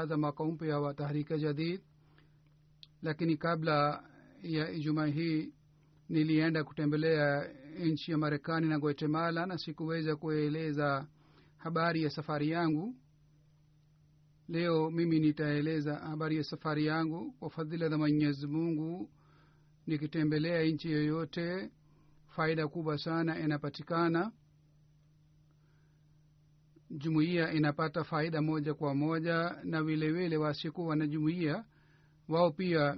Nilitangaza mwaka mpya wa Tahrika Jadid, lakini kabla ya Ijumaa hii nilienda kutembelea nchi ya Marekani na Guatemala na sikuweza kueleza habari ya safari yangu. Leo mimi nitaeleza habari ya safari yangu kwa fadhila za Mwenyezi Mungu. Nikitembelea nchi yoyote faida kubwa sana inapatikana jumuiya inapata faida moja kwa moja na vilevile wasikuwa na jumuiya wao pia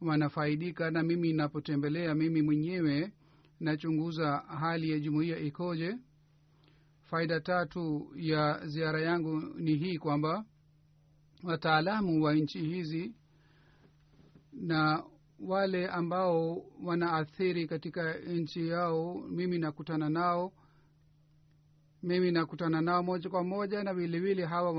wanafaidika. Na mimi inapotembelea mimi mwenyewe nachunguza hali ya jumuiya ikoje. Faida tatu ya ziara yangu ni hii kwamba wataalamu wa nchi hizi na wale ambao wanaathiri katika nchi yao mimi nakutana nao mimi nakutana nao moja kwa moja na vilevile hawa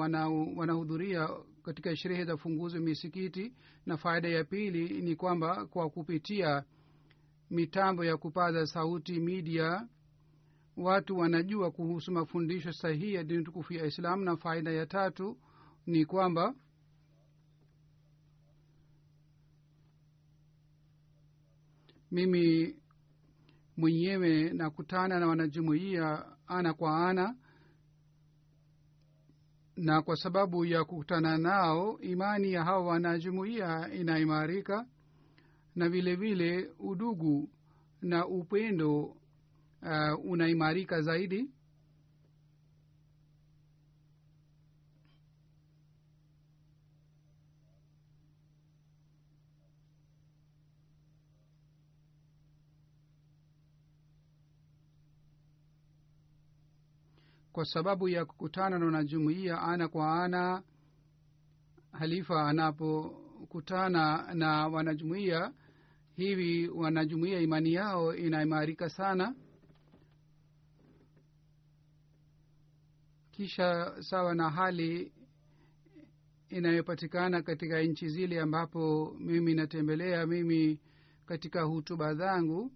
wanahudhuria wana katika sherehe za ufunguzi misikiti. Na faida ya pili ni kwamba kwa kupitia mitambo ya kupaza sauti media watu wanajua kuhusu mafundisho sahihi ya dini tukufu ya islam. Na faida ya tatu ni kwamba mimi mwenyewe nakutana na wanajumuia ana kwa ana na kwa sababu ya kukutana nao imani ya hawa wanajumuia inaimarika na vile vile udugu na upendo uh, unaimarika zaidi kwa sababu ya kukutana na wanajumuia ana kwa ana halifa anapokutana na wanajumuia hivi wanajumuia imani yao inaimarika sana. Kisha sawa na hali inayopatikana katika nchi zile ambapo mimi natembelea mimi katika hutuba zangu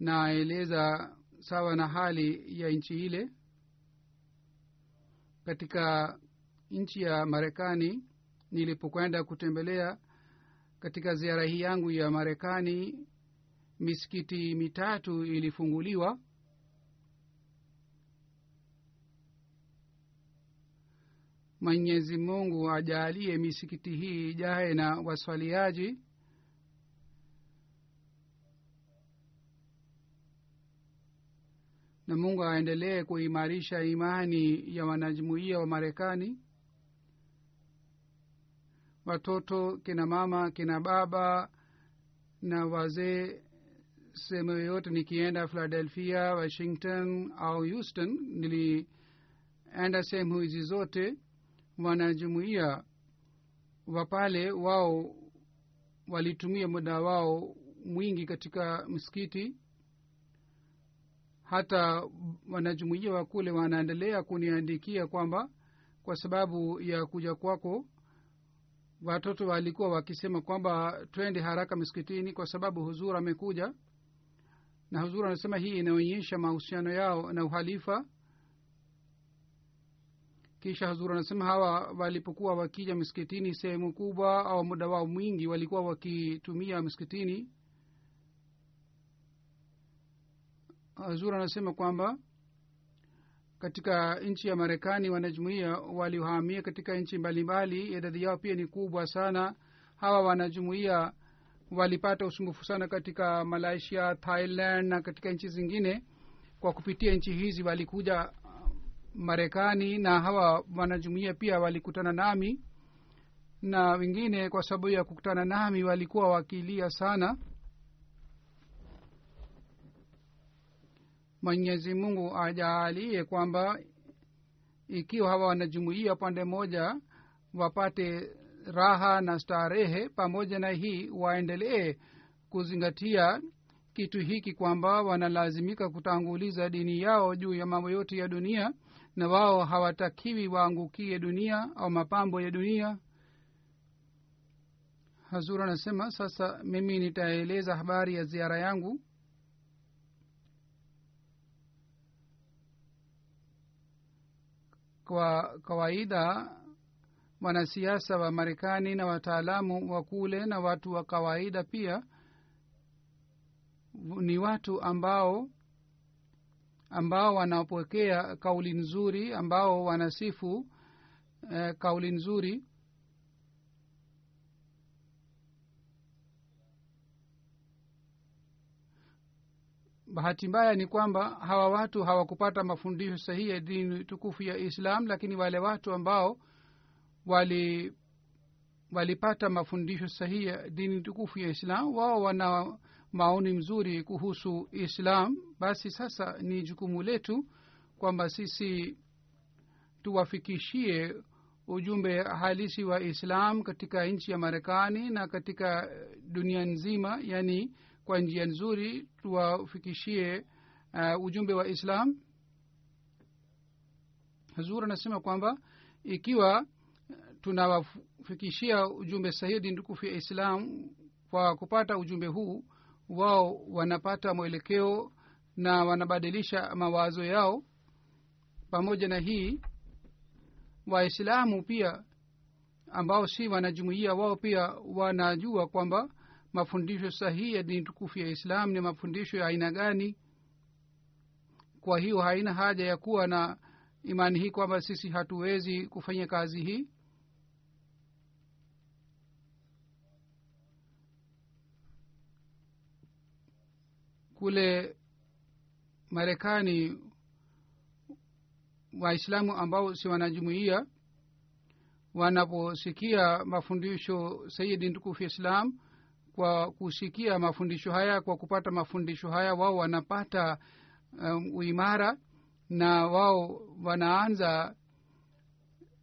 naeleza sawa na hali ya nchi ile katika nchi ya marekani nilipokwenda kutembelea katika ziara hii yangu ya marekani misikiti mitatu ilifunguliwa. Mwenyezi mungu ajaalie misikiti hii ijaye na waswaliaji na mungu aendelee kuimarisha imani ya wanajumuia wa marekani. Watoto kina mama kina baba na wazee sehemu yoyote nikienda philadelphia washington au houston nilienda sehemu hizi zote wanajumuia wa pale wao walitumia muda wao mwingi katika msikiti hata wanajumuia wa kule wanaendelea kuniandikia kwamba kwa sababu ya kuja kwako watoto walikuwa wakisema kwamba twende haraka miskitini kwa sababu huzur amekuja. Na huzur anasema hii inaonyesha mahusiano yao na uhalifa. Kisha huzur anasema hawa walipokuwa wakija miskitini sehemu kubwa au muda wao mwingi walikuwa wakitumia miskitini hazur anasema kwamba katika nchi ya marekani wanajumuia waliohamia katika nchi mbalimbali idadi yao pia ni kubwa sana. Hawa wanajumuia walipata usumbufu sana katika malaysia thailand na katika nchi zingine. Kwa kupitia nchi hizi walikuja marekani na hawa wanajumuia pia walikutana nami. Na wengine kwa sababu ya kukutana nami walikuwa wakilia sana mwenyezi mungu ajaalie kwamba ikiwa hawa wanajumuia pande moja wapate raha na starehe pamoja na hii waendelee kuzingatia kitu hiki kwamba wanalazimika kutanguliza dini yao juu ya mambo yote ya dunia na wao hawatakiwi waangukie dunia au mapambo ya dunia. Hazur anasema sasa mimi nitaeleza habari ya ziara yangu kwa kawaida wanasiasa wa marekani na wataalamu wa kule na watu wa kawaida pia ni watu ambao ambao wanapokea kauli nzuri ambao wanasifu eh, kauli nzuri bahati mbaya ni kwamba hawa watu hawakupata mafundisho sahihi ya dini tukufu ya islam lakini wale watu ambao wali walipata mafundisho sahihi ya dini tukufu ya islam wao wana maoni mzuri kuhusu islam. Basi sasa ni jukumu letu kwamba sisi tuwafikishie ujumbe halisi wa islam katika nchi ya marekani na katika dunia nzima yani kwa njia nzuri tuwafikishie uh, ujumbe wa islam. Hazur anasema kwamba ikiwa tunawafikishia ujumbe sahihi dini tukufu ya islam kwa kupata ujumbe huu wao wanapata mwelekeo na wanabadilisha mawazo yao. Pamoja na hii waislamu pia ambao si wanajumuia wao pia wanajua kwamba mafundisho sahihi ya dini tukufu ya islam ni mafundisho ya aina gani? Kwa hiyo haina haja ya kuwa na imani hii kwamba sisi hatuwezi kufanya kazi hii. Kule marekani waislamu ambao si wanajumuia wanaposikia mafundisho sayidi tukufu islam kwa kusikia mafundisho haya kwa kupata mafundisho haya wao wanapata um, uimara na wao wanaanza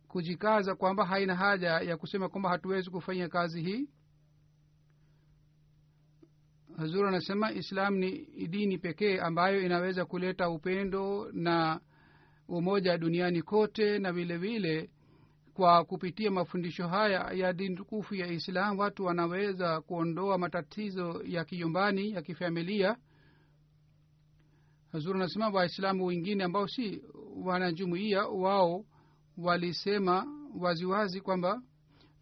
kujikaza kwamba haina haja ya kusema kwamba hatuwezi kufanya kazi hii. Hazur anasema islam ni dini pekee ambayo inaweza kuleta upendo na umoja duniani kote na vile vile kwa kupitia mafundisho haya ya dini tukufu ya islam watu wanaweza kuondoa matatizo ya kinyumbani ya kifamilia. Hazur anasema waislamu wengine ambao si wanajumuia wao walisema waziwazi kwamba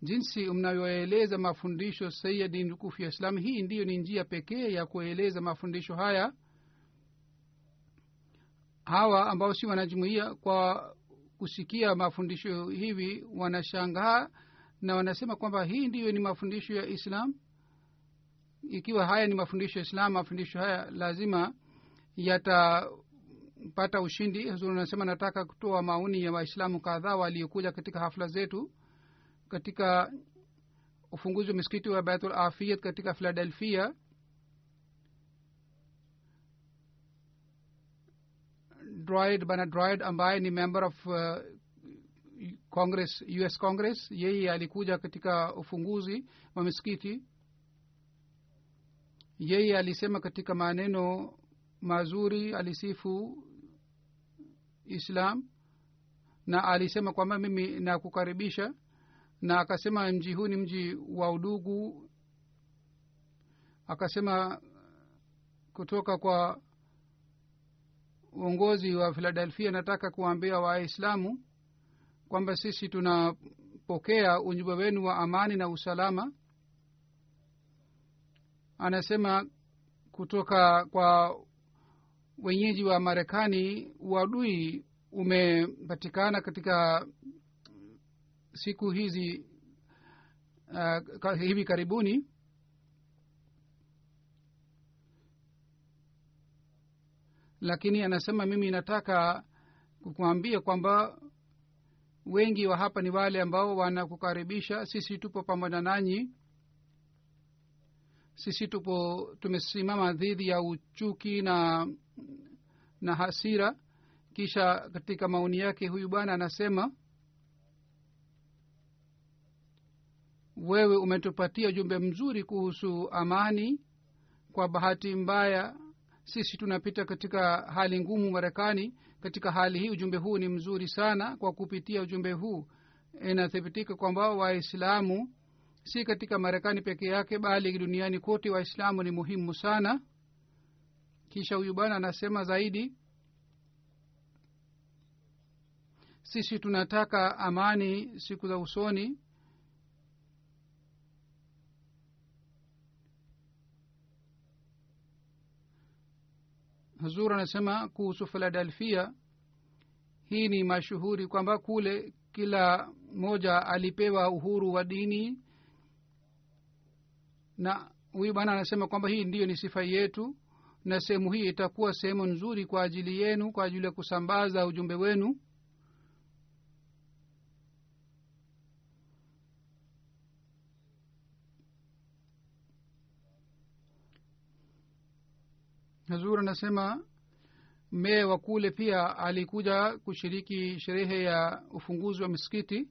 jinsi mnayoeleza mafundisho sahihi ya dini tukufu ya islam hii ndiyo ni njia pekee ya kueleza mafundisho haya. Hawa ambao si wanajumuia kwa kusikia mafundisho hivi wanashangaa na wanasema kwamba hii ndiyo ni mafundisho ya islam. Ikiwa haya ni mafundisho ya islam mafundisho haya lazima yatapata ushindi. Huzuri anasema nataka kutoa maoni ya waislamu kadhaa waliokuja katika hafla zetu katika ufunguzi wa misikiti wa baitul afiyat katika philadelphia droid bana droid ambaye ni member of uh, congress us congress. Yeye alikuja katika ufunguzi wa misikiti. Yeye alisema katika maneno mazuri alisifu islam na alisema kwamba mimi nakukaribisha na akasema mji huu ni mji wa udugu. Akasema kutoka kwa uongozi wa philadelphia nataka kuwaambia waislamu kwamba sisi tunapokea ujumbe wenu wa amani na usalama. Anasema kutoka kwa wenyeji wa marekani uadui umepatikana katika siku hizi uh, hivi karibuni lakini anasema mimi nataka kukuambia kwamba wengi wa hapa ni wale ambao wanakukaribisha. Sisi tupo pamoja nanyi. Sisi tupo tumesimama dhidi ya uchuki na na hasira. Kisha katika maoni yake huyu bwana anasema wewe umetupatia ujumbe mzuri kuhusu amani. Kwa bahati mbaya sisi tunapita katika hali ngumu marekani. Katika hali hii ujumbe huu ni mzuri sana kwa kupitia ujumbe huu. Inathibitika kwamba waislamu si katika marekani peke yake bali duniani kote waislamu ni muhimu sana. Kisha huyu bwana anasema zaidi sisi tunataka amani siku za usoni hazur anasema kuhusu filadelfia hii ni mashuhuri kwamba kule kila mmoja alipewa uhuru wa dini. Na huyu bwana anasema kwamba hii ndiyo ni sifa yetu na sehemu hii itakuwa sehemu nzuri kwa ajili yenu kwa ajili ya kusambaza ujumbe wenu hazur anasema mee wa kule pia alikuja kushiriki sherehe ya ufunguzi wa misikiti.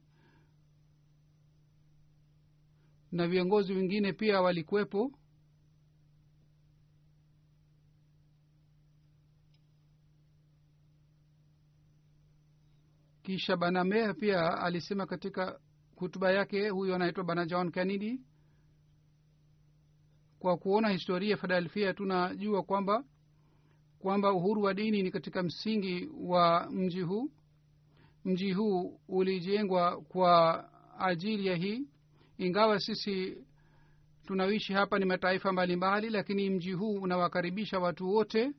Na viongozi wengine pia walikuwepo. Kisha bana mea pia alisema katika hutuba yake huyo anaitwa bana john kennedy kwa kuona historia ya philadelphia tunajua kwamba kwamba uhuru wa dini ni katika msingi wa mji huu. Mji huu ulijengwa kwa ajili ya hii. Ingawa sisi tunaoishi hapa ni mataifa mbalimbali lakini mji huu unawakaribisha watu wote.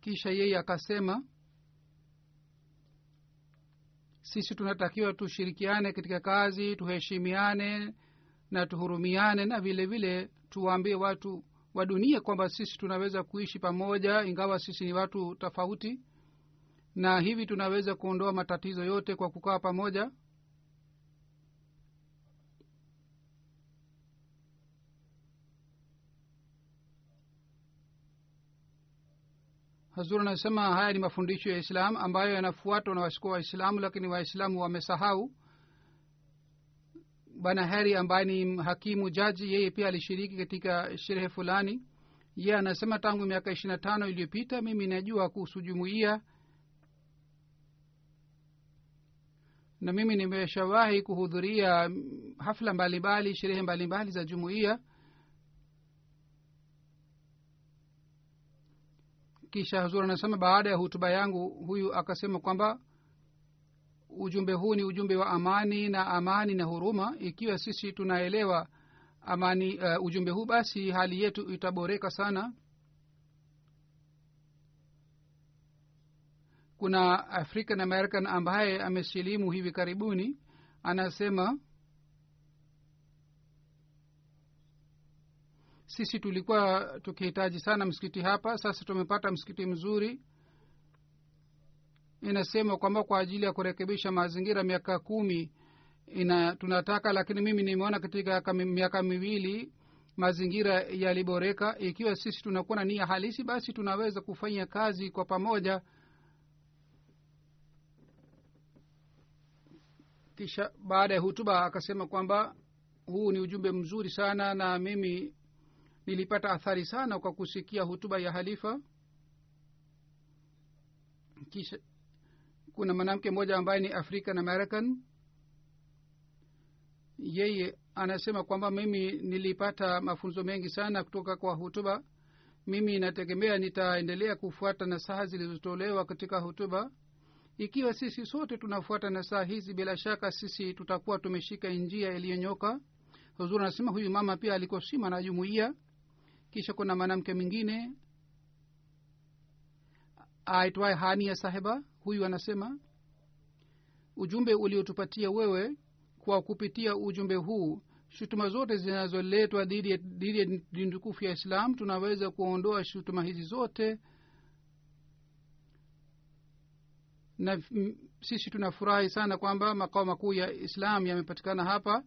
Kisha yeye akasema sisi tunatakiwa tushirikiane katika kazi tuheshimiane na tuhurumiane na vile vile tuwaambie watu wa dunia kwamba sisi tunaweza kuishi pamoja ingawa sisi ni watu tofauti. Na hivi tunaweza kuondoa matatizo yote kwa kukaa pamoja hazur anasema haya ni mafundisho ya islam ambayo yanafuatwa na wasikuwa waislamu lakini waislamu wamesahau. Bwana heri ambaye ni hakimu jaji yeye pia alishiriki katika sherehe fulani. Ye anasema tangu miaka ishiri na tano iliyopita mimi najua kuhusu jumuiya na mimi nimeshawahi kuhudhuria hafla mbalimbali sherehe mbalimbali za jumuiya kisha huzur anasema baada ya hutuba yangu huyu akasema kwamba ujumbe huu ni ujumbe wa amani na amani na huruma. Ikiwa sisi tunaelewa amani uh, ujumbe huu basi hali yetu itaboreka sana. Kuna african american ambaye amesilimu hivi karibuni anasema sisi tulikuwa tukihitaji sana msikiti hapa sasa tumepata msikiti mzuri. Inasema kwamba kwa ajili ya kurekebisha mazingira miaka kumi ina tunataka lakini mimi nimeona katika miaka miwili mazingira yaliboreka. Ikiwa sisi tunakuwa na nia halisi basi tunaweza kufanya kazi kwa pamoja. Kisha baada ya hutuba akasema kwamba huu ni ujumbe mzuri sana na mimi nilipata athari sana kwa kusikia hutuba ya halifa. Kisha kuna mwanamke mmoja ambaye ni african american. Yeye anasema kwamba mimi nilipata mafunzo mengi sana kutoka kwa hutuba. Mimi nategemea nitaendelea kufuata nasaha zilizotolewa katika hutuba. Ikiwa sisi sote tunafuata nasaha hizi bila shaka sisi tutakuwa tumeshika njia iliyonyoka. Huzuri anasema huyu mama pia alikosima na jumuiya kisha kuna mwanamke mwingine aitwaye hania sahiba huyu anasema ujumbe uliotupatia wewe kwa kupitia ujumbe huu shutuma zote zinazoletwa dhidi ya dini tukufu ya islam tunaweza kuondoa shutuma hizi zote na sisi tunafurahi sana kwamba makao makuu ya islam yamepatikana hapa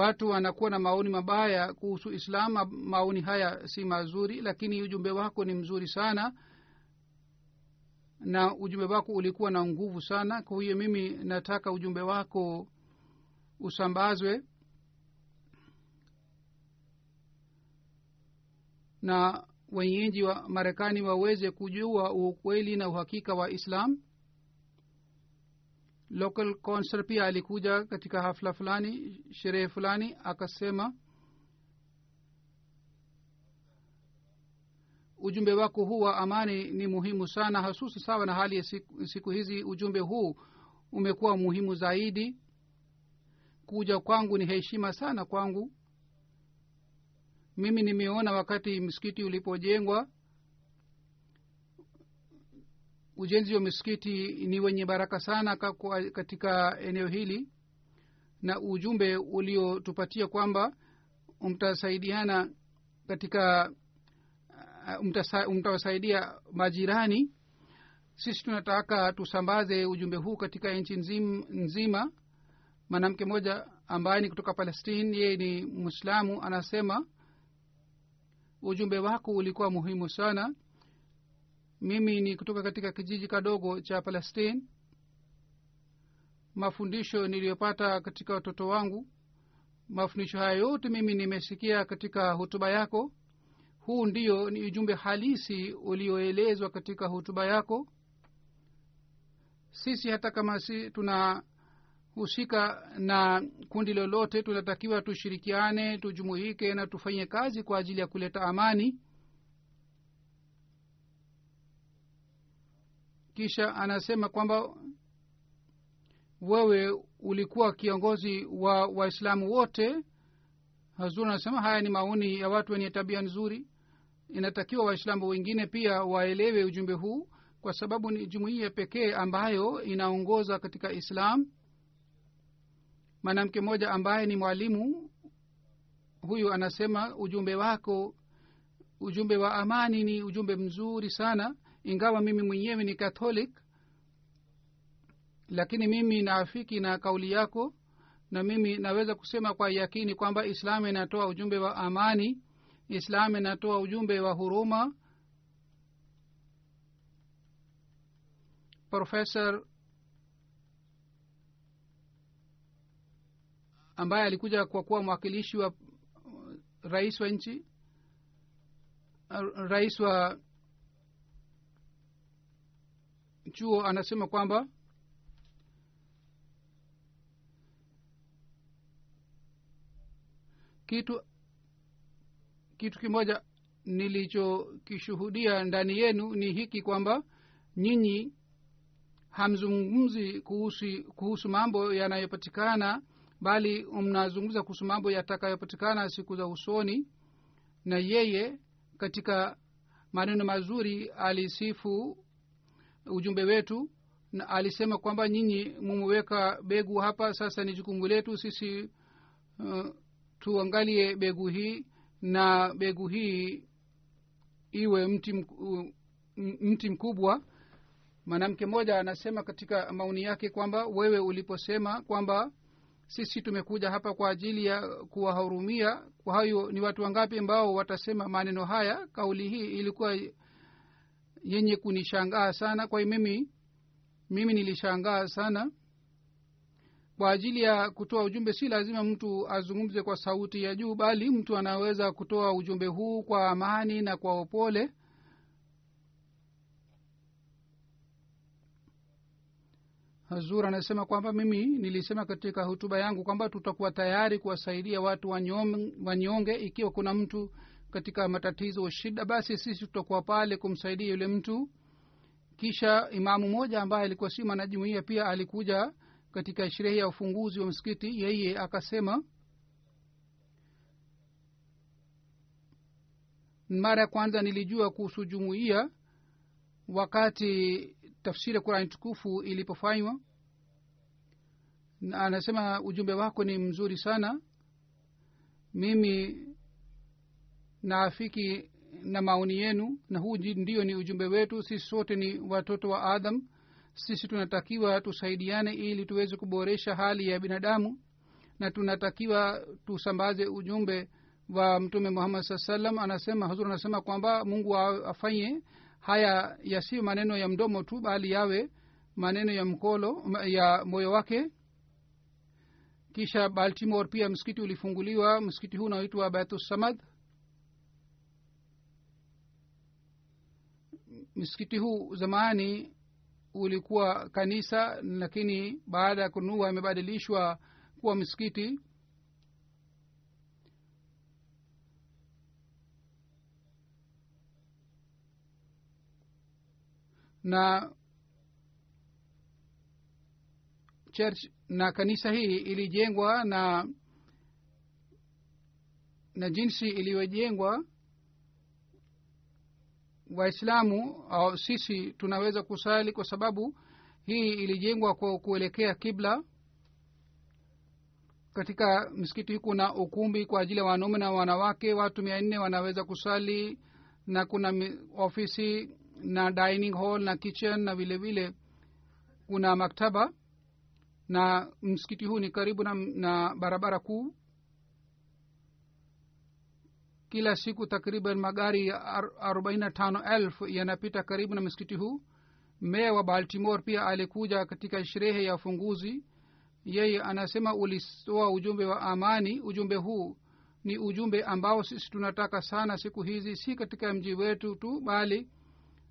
watu wanakuwa na maoni mabaya kuhusu islam maoni haya si mazuri lakini ujumbe wako ni mzuri sana. Na ujumbe wako ulikuwa na nguvu sana. Kwa hiyo mimi nataka ujumbe wako usambazwe. Na wenyeji wa marekani waweze kujua ukweli na uhakika wa islam local concert pia alikuja katika hafla fulani sherehe fulani akasema ujumbe wako huu wa amani ni muhimu sana hasusi sawa na hali ya siku, siku hizi. Ujumbe huu umekuwa muhimu zaidi. Kuja kwangu ni heshima sana kwangu. Mimi nimeona wakati msikiti ulipojengwa ujenzi wa misikiti ni wenye baraka sana katika eneo hili. Na ujumbe uliotupatia kwamba mtasaidiana katika uh, mtawasaidia majirani. Sisi tunataka tusambaze ujumbe huu katika nchi nzim, nzima. Mwanamke mmoja ambaye ni kutoka palestine yeye ni mwislamu anasema ujumbe wako ulikuwa muhimu sana mimi ni kutoka katika kijiji kadogo cha palestine. Mafundisho niliyopata katika watoto wangu mafundisho haya yote mimi nimesikia katika hutuba yako. Huu ndio ni ujumbe halisi ulioelezwa katika hutuba yako. Sisi hata kama si tunahusika na kundi lolote tunatakiwa tushirikiane tujumuike na tufanye kazi kwa ajili ya kuleta amani kisha anasema kwamba wewe ulikuwa kiongozi wa waislamu wote. Hazur anasema haya ni maoni ya watu wenye tabia nzuri. Inatakiwa waislamu wengine pia waelewe ujumbe huu kwa sababu ni jumuiya pekee ambayo inaongoza katika islam. Mwanamke mmoja ambaye ni mwalimu huyu anasema ujumbe wako ujumbe wa amani ni ujumbe mzuri sana ingawa mimi mwenyewe ni catholic lakini mimi naafiki na kauli yako na mimi naweza kusema kwa yakini kwamba islamu inatoa ujumbe wa amani islamu inatoa ujumbe wa huruma. Profesa ambaye alikuja kwa kuwa mwakilishi wa rais wa nchi rais wa chuo anasema kwamba kitu kitu kimoja nilichokishuhudia ndani yenu ni hiki kwamba nyinyi hamzungumzi kuhusu, kuhusu mambo yanayopatikana bali mnazungumza kuhusu mambo yatakayopatikana siku za usoni na yeye katika maneno mazuri alisifu ujumbe wetu na alisema kwamba nyinyi mumeweka begu hapa sasa ni jukumu letu sisi uh, tuangalie begu hii na begu hii iwe mti, mk- mti mkubwa. Mwanamke mmoja anasema katika maoni yake kwamba wewe uliposema kwamba sisi tumekuja hapa kwa ajili ya kuwahurumia kwa hiyo ni watu wangapi ambao watasema maneno haya? Kauli hii ilikuwa yenye kunishangaa sana. Kwa mimi mimi nilishangaa sana. Kwa ajili ya kutoa ujumbe si lazima mtu azungumze kwa sauti ya juu bali mtu anaweza kutoa ujumbe huu kwa amani na kwa upole. Hazur anasema kwamba mimi nilisema katika hutuba yangu kwamba tutakuwa tayari kuwasaidia watu wanyonge ikiwa kuna mtu katika matatizo shida basi sisi tutakuwa pale kumsaidia yule mtu. Kisha imamu moja ambaye alikuwa si mwanajumuia pia alikuja katika sherehe ya ufunguzi wa msikiti yeye akasema mara ya kwanza nilijua kuhusu jumuiya wakati tafsiri ya kurani tukufu ilipofanywa. Na anasema ujumbe wako ni mzuri sana. Mimi naafiki na maoni yenu na huu ndio ni ujumbe wetu sisi sote ni watoto wa adam. Sisi tunatakiwa tusaidiane ili tuweze kuboresha hali ya binadamu na tunatakiwa tusambaze ujumbe wa mtume muhammad saa salam anasema huzur anasema kwamba mungu afanye haya yasiyo maneno ya mdomo tu bali yawe maneno ya mkolo ya moyo wake. Kisha baltimore pia msikiti ulifunguliwa msikiti huu unaoitwa baitussamad msikiti huu zamani ulikuwa kanisa lakini baada ya kununua imebadilishwa kuwa msikiti. Na church na kanisa hii ilijengwa na na jinsi iliyojengwa waislamu sisi tunaweza kusali kwa sababu hii ilijengwa kwa kuelekea kibla. Katika msikiti kuna ukumbi kwa ajili ya wanaume na wanawake watu mia nne wanaweza kusali na kuna ofisi na dining hall na kitchen na vile vile kuna maktaba. Na msikiti huu ni karibu na, na barabara kuu kila siku takriban magari arobaini na tano elfu yanapita karibu na msikiti huu. Meya wa baltimore pia alikuja katika sherehe ya ufunguzi. Yeye anasema ulitoa ujumbe wa amani. Ujumbe huu ni ujumbe ambao sisi tunataka sana siku hizi si katika mji wetu tu bali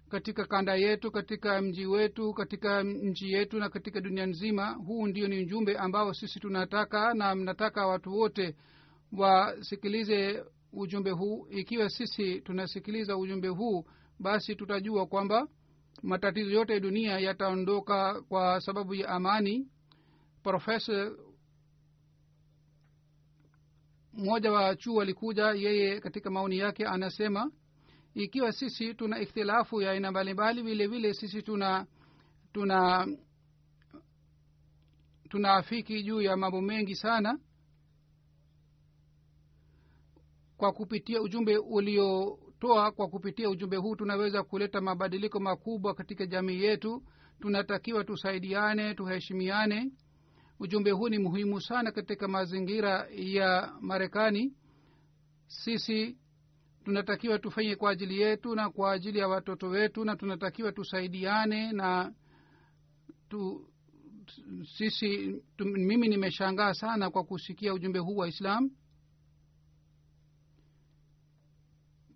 katika kanda yetu katika mji wetu katika nchi yetu na katika dunia nzima. Huu ndio ni ujumbe ambao sisi tunataka na mnataka watu wote wasikilize ujumbe huu. Ikiwa sisi tunasikiliza ujumbe huu basi tutajua kwamba matatizo yote ya dunia yataondoka kwa sababu ya amani. Profesa mmoja wa chuo alikuja yeye katika maoni yake anasema ikiwa sisi tuna ikhtilafu ya aina mbalimbali vile vile sisi tuna tuna tunaafiki juu ya mambo mengi sana kwa kupitia ujumbe uliotoa kwa kupitia ujumbe huu tunaweza kuleta mabadiliko makubwa katika jamii yetu. Tunatakiwa tusaidiane tuheshimiane. Ujumbe huu ni muhimu sana katika mazingira ya marekani. Sisi tunatakiwa tufanye kwa ajili yetu na kwa ajili ya watoto wetu na tunatakiwa tusaidiane na tu, sisi tu, mimi nimeshangaa sana kwa kusikia ujumbe huu wa islam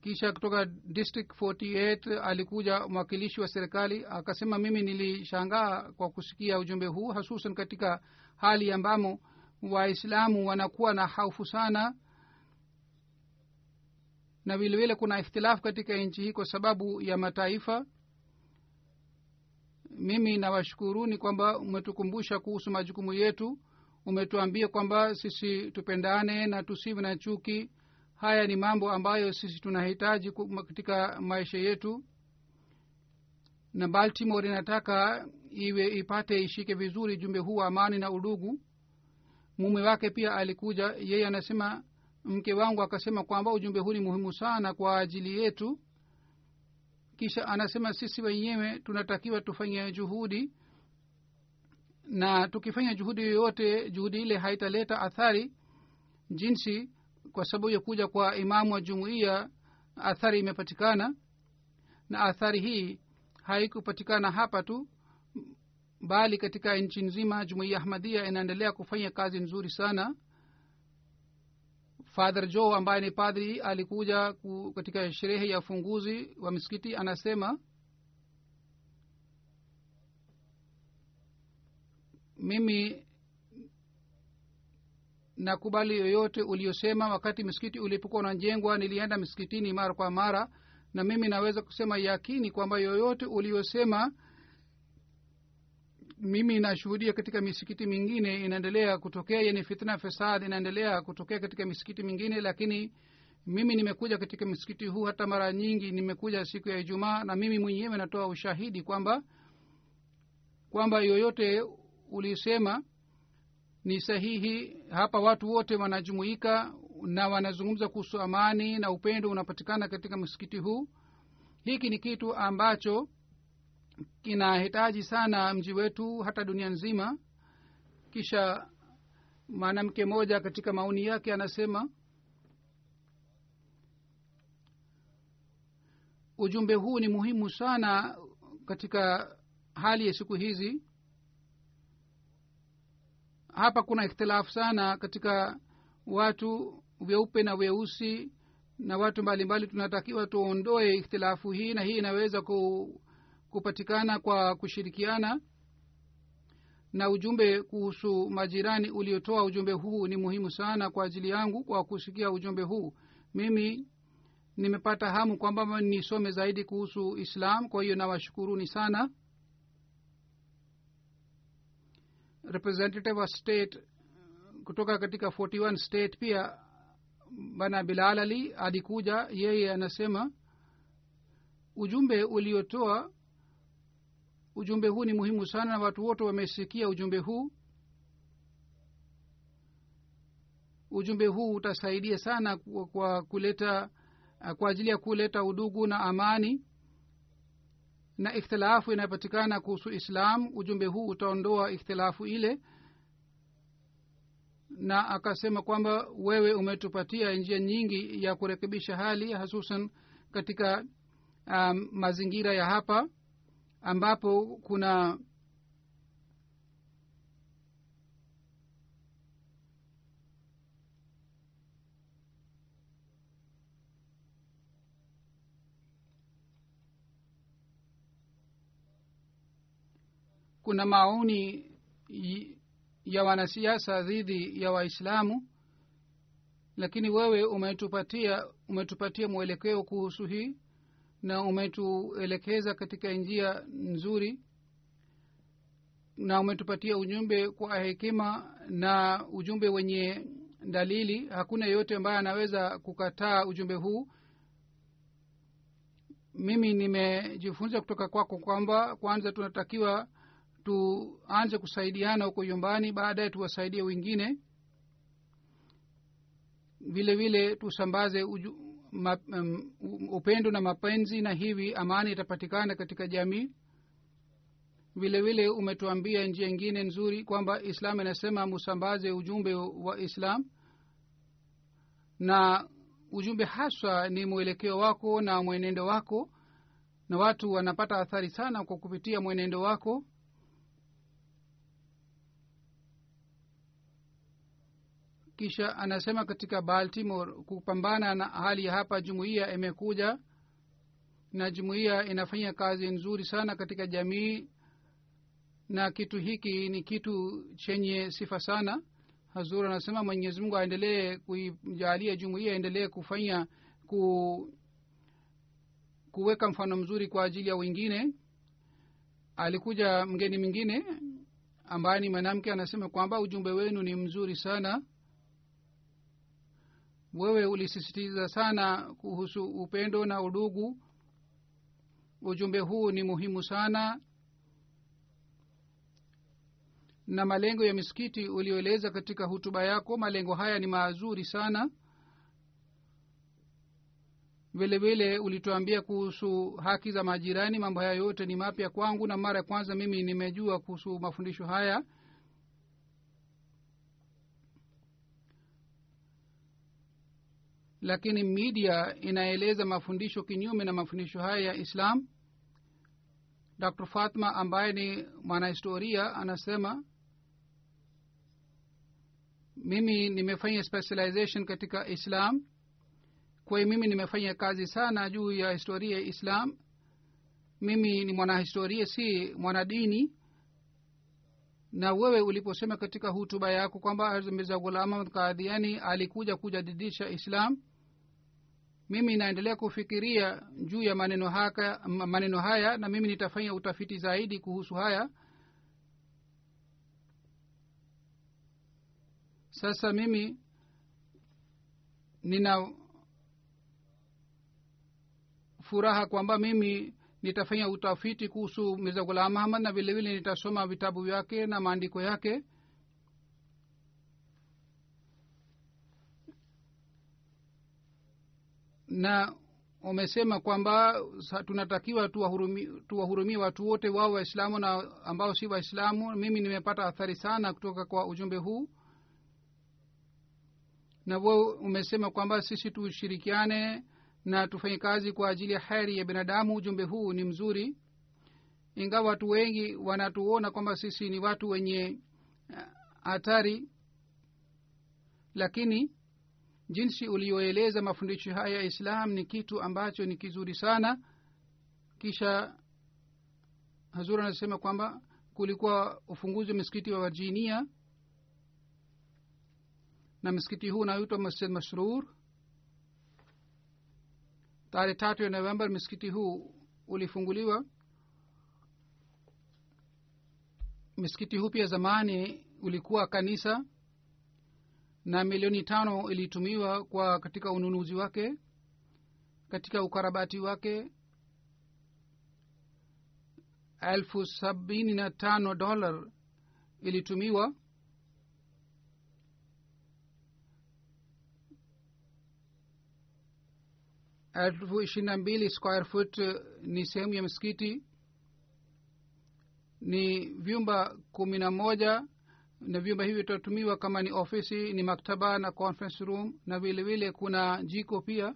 kisha kutoka district 48 alikuja mwakilishi wa serikali akasema mimi nilishangaa kwa kusikia ujumbe huu hasusan katika hali ambamo waislamu wanakuwa na haufu sana na vilevile kuna ikhtilafu katika nchi hii kwa sababu ya mataifa. Mimi nawashukuruni kwamba umetukumbusha kuhusu majukumu yetu umetuambia kwamba sisi tupendane na tusiwe na chuki haya ni mambo ambayo sisi tunahitaji katika maisha yetu. Na baltimore inataka iwe ipate ishike vizuri jumbe huu amani na udugu. Mume wake pia alikuja yeye anasema mke wangu akasema kwamba ujumbe huu ni muhimu sana kwa ajili yetu. Kisha anasema sisi wenyewe tunatakiwa tufanye juhudi. Na tukifanya juhudi yoyote juhudi ile haitaleta athari. Jinsi kwa sababu ya kuja kwa imamu wa jumuiya athari imepatikana na athari hii haikupatikana hapa tu bali katika nchi nzima jumuiya ahmadia inaendelea kufanya kazi nzuri sana. Father jo ambaye ni padri alikuja katika sherehe ya ufunguzi wa misikiti anasema mimi nakubali yoyote uliyosema. Wakati msikiti ulipokuwa unajengwa nilienda msikitini mara kwa mara na mimi naweza kusema yakini kwamba yoyote uliyosema mimi nashuhudia katika misikiti mingine. Inaendelea kutokea yani fitna fesad inaendelea kutokea katika misikiti mingine lakini mimi nimekuja katika msikiti huu hata mara nyingi. Nimekuja siku ya ijumaa na mimi mwenyewe natoa ushahidi kwamba kwamba yoyote ulisema ni sahihi hapa watu wote wanajumuika na wanazungumza kuhusu amani na upendo unapatikana katika msikiti huu. Hiki ni kitu ambacho kinahitaji sana mji wetu hata dunia nzima. Kisha mwanamke mmoja katika maoni yake anasema ujumbe huu ni muhimu sana katika hali ya siku hizi hapa kuna ikhtilafu sana katika watu weupe na weusi na watu mbalimbali. Tunatakiwa tuondoe ikhtilafu hii na hii inaweza ku, kupatikana kwa kushirikiana. Na ujumbe kuhusu majirani uliotoa ujumbe huu ni muhimu sana kwa ajili yangu kwa kusikia ujumbe huu. Mimi nimepata hamu kwamba nisome zaidi kuhusu islam kwa hiyo nawashukuruni sana representative wa state kutoka katika 41 state pia bana bilal ali alikuja yeye anasema ujumbe uliotoa ujumbe huu ni muhimu sana. Na watu wote wamesikia ujumbe huu. Ujumbe huu utasaidia sana kwa, kuleta kwa ajili ya kuleta udugu na amani na ikhtilafu inayopatikana kuhusu islam ujumbe huu utaondoa ikhtilafu ile na akasema kwamba wewe umetupatia njia nyingi ya kurekebisha hali hususan katika um, mazingira ya hapa ambapo kuna kuna maoni ya wanasiasa dhidi ya waislamu lakini wewe umetupatia umetupatia mwelekeo kuhusu hii na umetuelekeza katika njia nzuri na umetupatia ujumbe kwa hekima na ujumbe wenye dalili. Hakuna yeyote ambaye anaweza kukataa ujumbe huu. Mimi nimejifunza kutoka kwako kwamba kwanza tunatakiwa tuanze kusaidiana huko nyumbani baadaye tuwasaidie wengine. Vile vile tusambaze uju, ma, um, upendo na mapenzi na hivi amani itapatikana katika jamii. Vile vile umetuambia njia ingine nzuri kwamba islam inasema musambaze ujumbe wa islam na ujumbe haswa ni mwelekeo wako na mwenendo wako na watu wanapata athari sana kwa kupitia mwenendo wako kisha anasema katika baltimore kupambana na hali ya hapa jumuiya imekuja na jumuiya inafanya kazi nzuri sana katika jamii na kitu hiki ni kitu chenye sifa sana. Hazur anasema mwenyezi mungu aendelee kuijalia jumuiya aendelee kufanya ku, kuweka mfano mzuri kwa ajili ya wengine. Alikuja mgeni mwingine ambaye ni mwanamke anasema kwamba ujumbe wenu ni mzuri sana wewe ulisisitiza sana kuhusu upendo na udugu. Ujumbe huu ni muhimu sana. Na malengo ya misikiti ulioeleza katika hutuba yako malengo haya ni mazuri sana. Vile vile ulituambia kuhusu haki za majirani mambo haya yote ni mapya kwangu na mara ya kwanza mimi nimejua kuhusu mafundisho haya lakini media inaeleza mafundisho kinyume na mafundisho haya ya islam. Dr. Fatma ambaye ni mwanahistoria anasema mimi nimefanya specialization katika islam. Kwa mimi nimefanya kazi sana juu ya historia ya islam. Mimi ni mwanahistoria si mwanadini. Na wewe uliposema katika hutuba yako kwamba mirza ghulam ahmad alikuja kujadidisha islam mimi naendelea kufikiria juu ya maneno haka, maneno haya na mimi nitafanya utafiti zaidi kuhusu haya. Sasa mimi nina furaha kwamba mimi nitafanya utafiti kuhusu mirza ghulam ahmad na vile vile nitasoma vitabu vyake na maandiko yake na umesema kwamba tunatakiwa tuwahurumie tuwahurumi watu wote wao waislamu na ambao si waislamu. Mimi nimepata athari sana kutoka kwa ujumbe huu. Na wo umesema kwamba sisi tushirikiane na tufanye kazi kwa ajili ya heri ya binadamu. Ujumbe huu ni mzuri. Ingawa watu wengi wanatuona kwamba sisi ni watu wenye hatari lakini jinsi ulioeleza mafundisho haya ya islam ni kitu ambacho ni kizuri sana. Kisha hazur anasema kwamba kulikuwa ufunguzi wa msikiti wa virginia. Na msikiti huu unaitwa masjid masrur. Tarehe tatu ya novemba msikiti huu ulifunguliwa. Msikiti huu pia zamani ulikuwa kanisa na milioni tano ilitumiwa kwa katika ununuzi wake katika ukarabati wake elfu sabini na tano dolar ilitumiwa elfu ishirini na mbili square foot. Ni sehemu ya msikiti ni vyumba kumi na moja na vyumba hivyo vitatumiwa kama ni ofisi ni maktaba na conference room. Na vile vile kuna jiko pia.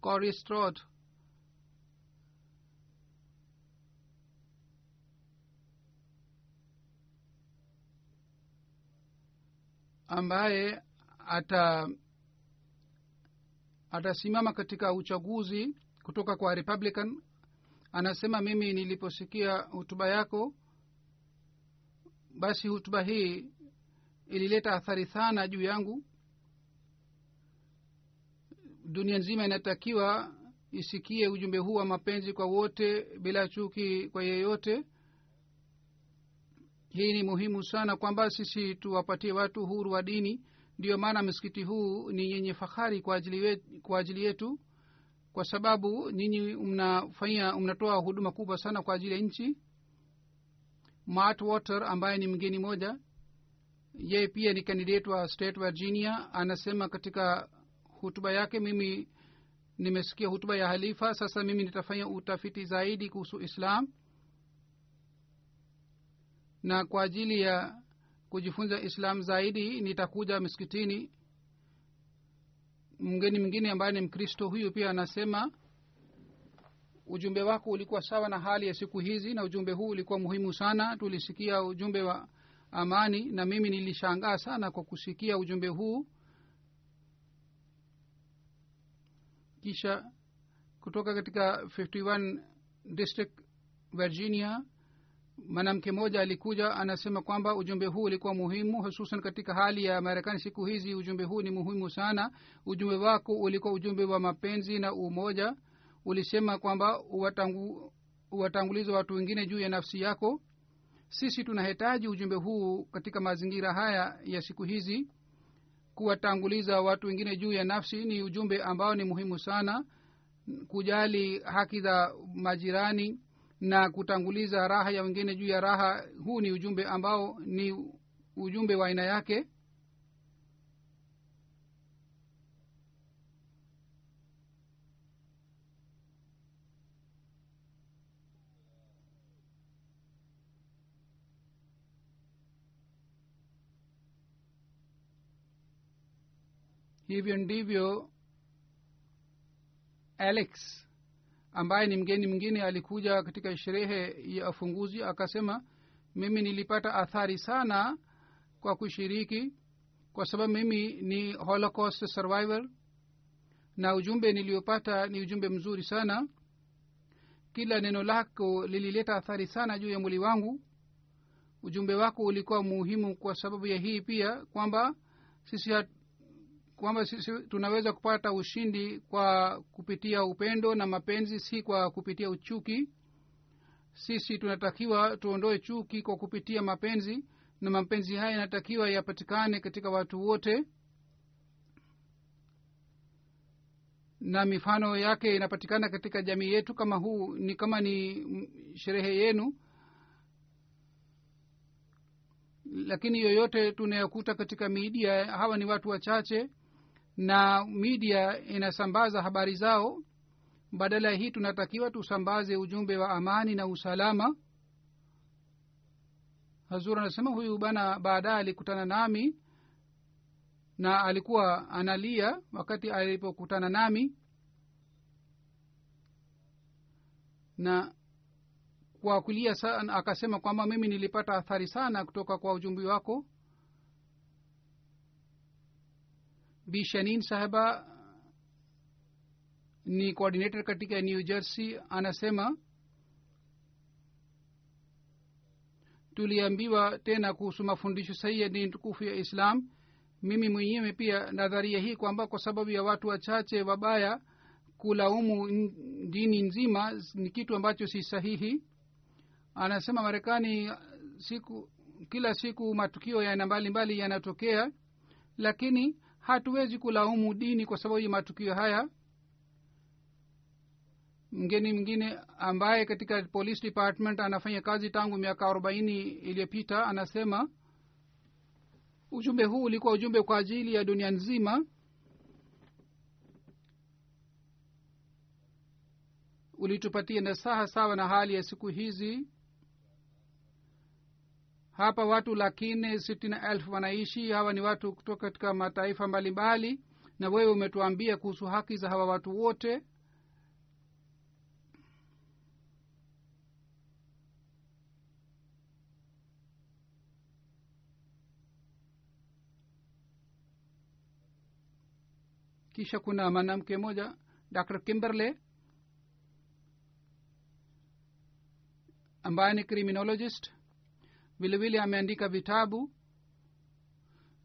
Coristrot ambaye ata atasimama katika uchaguzi kutoka kwa republican anasema mimi niliposikia hutuba yako basi hutuba hii ilileta athari sana juu yangu. Dunia nzima inatakiwa isikie ujumbe huu wa mapenzi kwa wote bila chuki kwa yeyote. Hii ni muhimu sana kwamba sisi tuwapatie watu huru wa dini. Ndiyo maana msikiti huu ni yenye fahari kwa ajili, we, kwa ajili yetu kwa sababu nyinyi mnafanya mnatoa huduma kubwa sana kwa ajili ya nchi. Mart water ambaye ni mgeni moja yeye pia ni kandidate wa state virginia anasema katika hutuba yake mimi nimesikia hutuba ya halifa sasa mimi nitafanya utafiti zaidi kuhusu islam na kwa ajili ya kujifunza islam zaidi nitakuja msikitini mgeni mwingine ambaye ni mkristo huyu pia anasema ujumbe wako ulikuwa sawa na hali ya siku hizi na ujumbe huu ulikuwa muhimu sana. Tulisikia ujumbe wa amani na mimi nilishangaa sana kwa kusikia ujumbe huu. Kisha kutoka katika 51 district virginia mwanamke mmoja alikuja anasema kwamba ujumbe huu ulikuwa muhimu hususan katika hali ya marekani siku hizi. Ujumbe huu ni muhimu sana. Ujumbe wako ulikuwa ujumbe wa mapenzi na umoja. Ulisema kwamba uwatangu, uwatanguliza watu wengine juu ya nafsi yako. Sisi tunahitaji ujumbe huu katika mazingira haya ya siku hizi. Kuwatanguliza watu wengine juu ya nafsi ni ujumbe ambao ni muhimu sana. Kujali haki za majirani na kutanguliza raha ya wengine juu ya raha. Huu ni ujumbe ambao ni ujumbe wa aina yake. Hivyo ndivyo alex ambaye ni mgeni mwingine alikuja katika sherehe ya ufunguzi akasema mimi nilipata athari sana kwa kushiriki kwa sababu mimi ni holocaust survivor na ujumbe niliyopata ni ujumbe mzuri sana. Kila neno lako lilileta athari sana juu ya mwili wangu. Ujumbe wako ulikuwa muhimu kwa sababu ya hii pia kwamba sisi kwamba sisi tunaweza kupata ushindi kwa kupitia upendo na mapenzi si kwa kupitia uchuki. Sisi tunatakiwa tuondoe chuki kwa kupitia mapenzi na mapenzi haya yanatakiwa yapatikane katika watu wote. Na mifano yake inapatikana katika jamii yetu kama huu ni kama ni sherehe yenu. Lakini yoyote tunayokuta katika midia hawa ni watu wachache na midia inasambaza habari zao. Badala hii tunatakiwa tusambaze ujumbe wa amani na usalama. Hazur anasema huyu bana baadaye alikutana nami na alikuwa analia wakati alipokutana nami. Na kwa kulia akasema kwamba mimi nilipata athari sana kutoka kwa ujumbe wako bishanin sahaba ni coordinator katika new jersey anasema tuliambiwa tena kuhusu mafundisho sahihi ya dini tukufu ya islam. Mimi mwenyewe pia nadharia hii kwamba kwa sababu ya watu wachache wabaya kulaumu dini nzima ni kitu ambacho si sahihi. Anasema marekani siku kila siku matukio yana mbalimbali yanatokea lakini hatuwezi kulaumu dini kwa sababu ya matukio haya. Mgeni mwingine ambaye katika police department anafanya kazi tangu miaka arobaini iliyopita anasema ujumbe huu ulikuwa ujumbe kwa ajili ya dunia nzima. Ulitupatia nasaha sawa na hali ya siku hizi hapa watu lakini sitina elfu wanaishi. Hawa ni watu kutoka katika mataifa mbalimbali. Na wewe umetuambia kuhusu haki za hawa watu wote. Kisha kuna mwanamke moja dr kimberley ambaye ni criminologist vilevile ameandika vitabu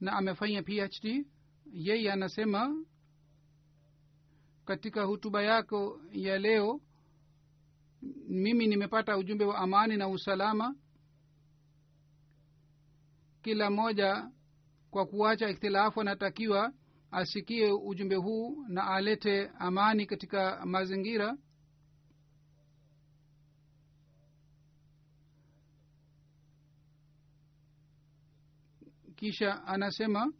na amefanya phd yeye anasema katika hutuba yako ya leo mimi nimepata ujumbe wa amani na usalama. Kila mmoja kwa kuacha ikhtilafu anatakiwa asikie ujumbe huu na alete amani katika mazingira kisha anasema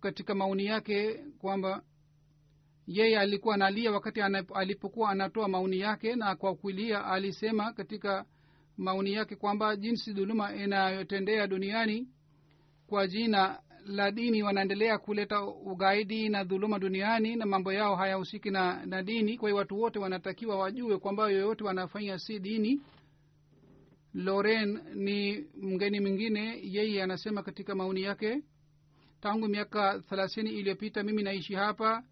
katika maoni yake kwamba yeye alikuwa analia wakati alipokuwa anatoa maoni yake na kwa kulia alisema katika maoni yake kwamba jinsi dhuluma inayotendea duniani kwa jina la dini wanaendelea kuleta ugaidi na dhuluma duniani na mambo yao hayahusiki na, na dini. Kwa hiyo watu wote wanatakiwa wajue kwamba yoyote wanafanya si dini loren ni mgeni mwingine. Yeye anasema katika maoni yake tangu miaka thelathini iliyopita mimi naishi hapa.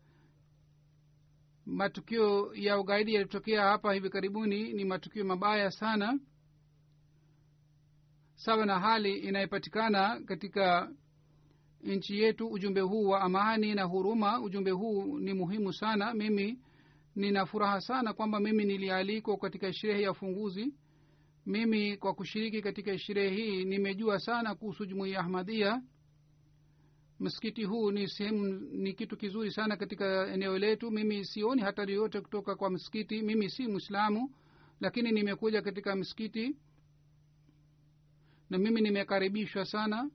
Matukio ya ugaidi yalitokea hapa hivi karibuni. Ni matukio mabaya sana. Sawa na hali inayopatikana katika nchi yetu ujumbe huu wa amani na huruma. Ujumbe huu ni muhimu sana. Mimi nina furaha sana kwamba mimi nilialikwa katika sherehe ya ufunguzi mimi kwa kushiriki katika sherehe hii nimejua sana kuhusu jumuia ya ahmadia msikiti huu ni sehemu ni kitu kizuri sana katika eneo letu. Mimi sioni hatari yoyote kutoka kwa msikiti. Mimi si mwislamu lakini nimekuja katika msikiti na mimi nimekaribishwa sana.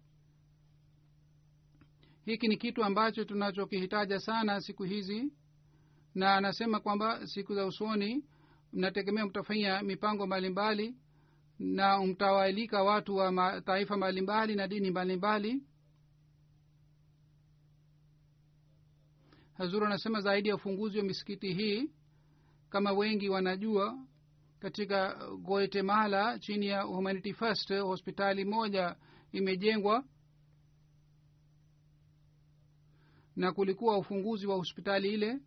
Hiki ni kitu ambacho tunachokihitaja sana siku hizi na anasema kwamba siku za usoni mnategemea mtafanya mipango mbalimbali na mtawaalika watu wa mataifa mbalimbali na dini mbalimbali. Hazuru anasema zaidi ya ufunguzi wa misikiti hii kama wengi wanajua katika guatemala chini ya humanity first hospitali moja imejengwa. Na kulikuwa ufunguzi wa hospitali ile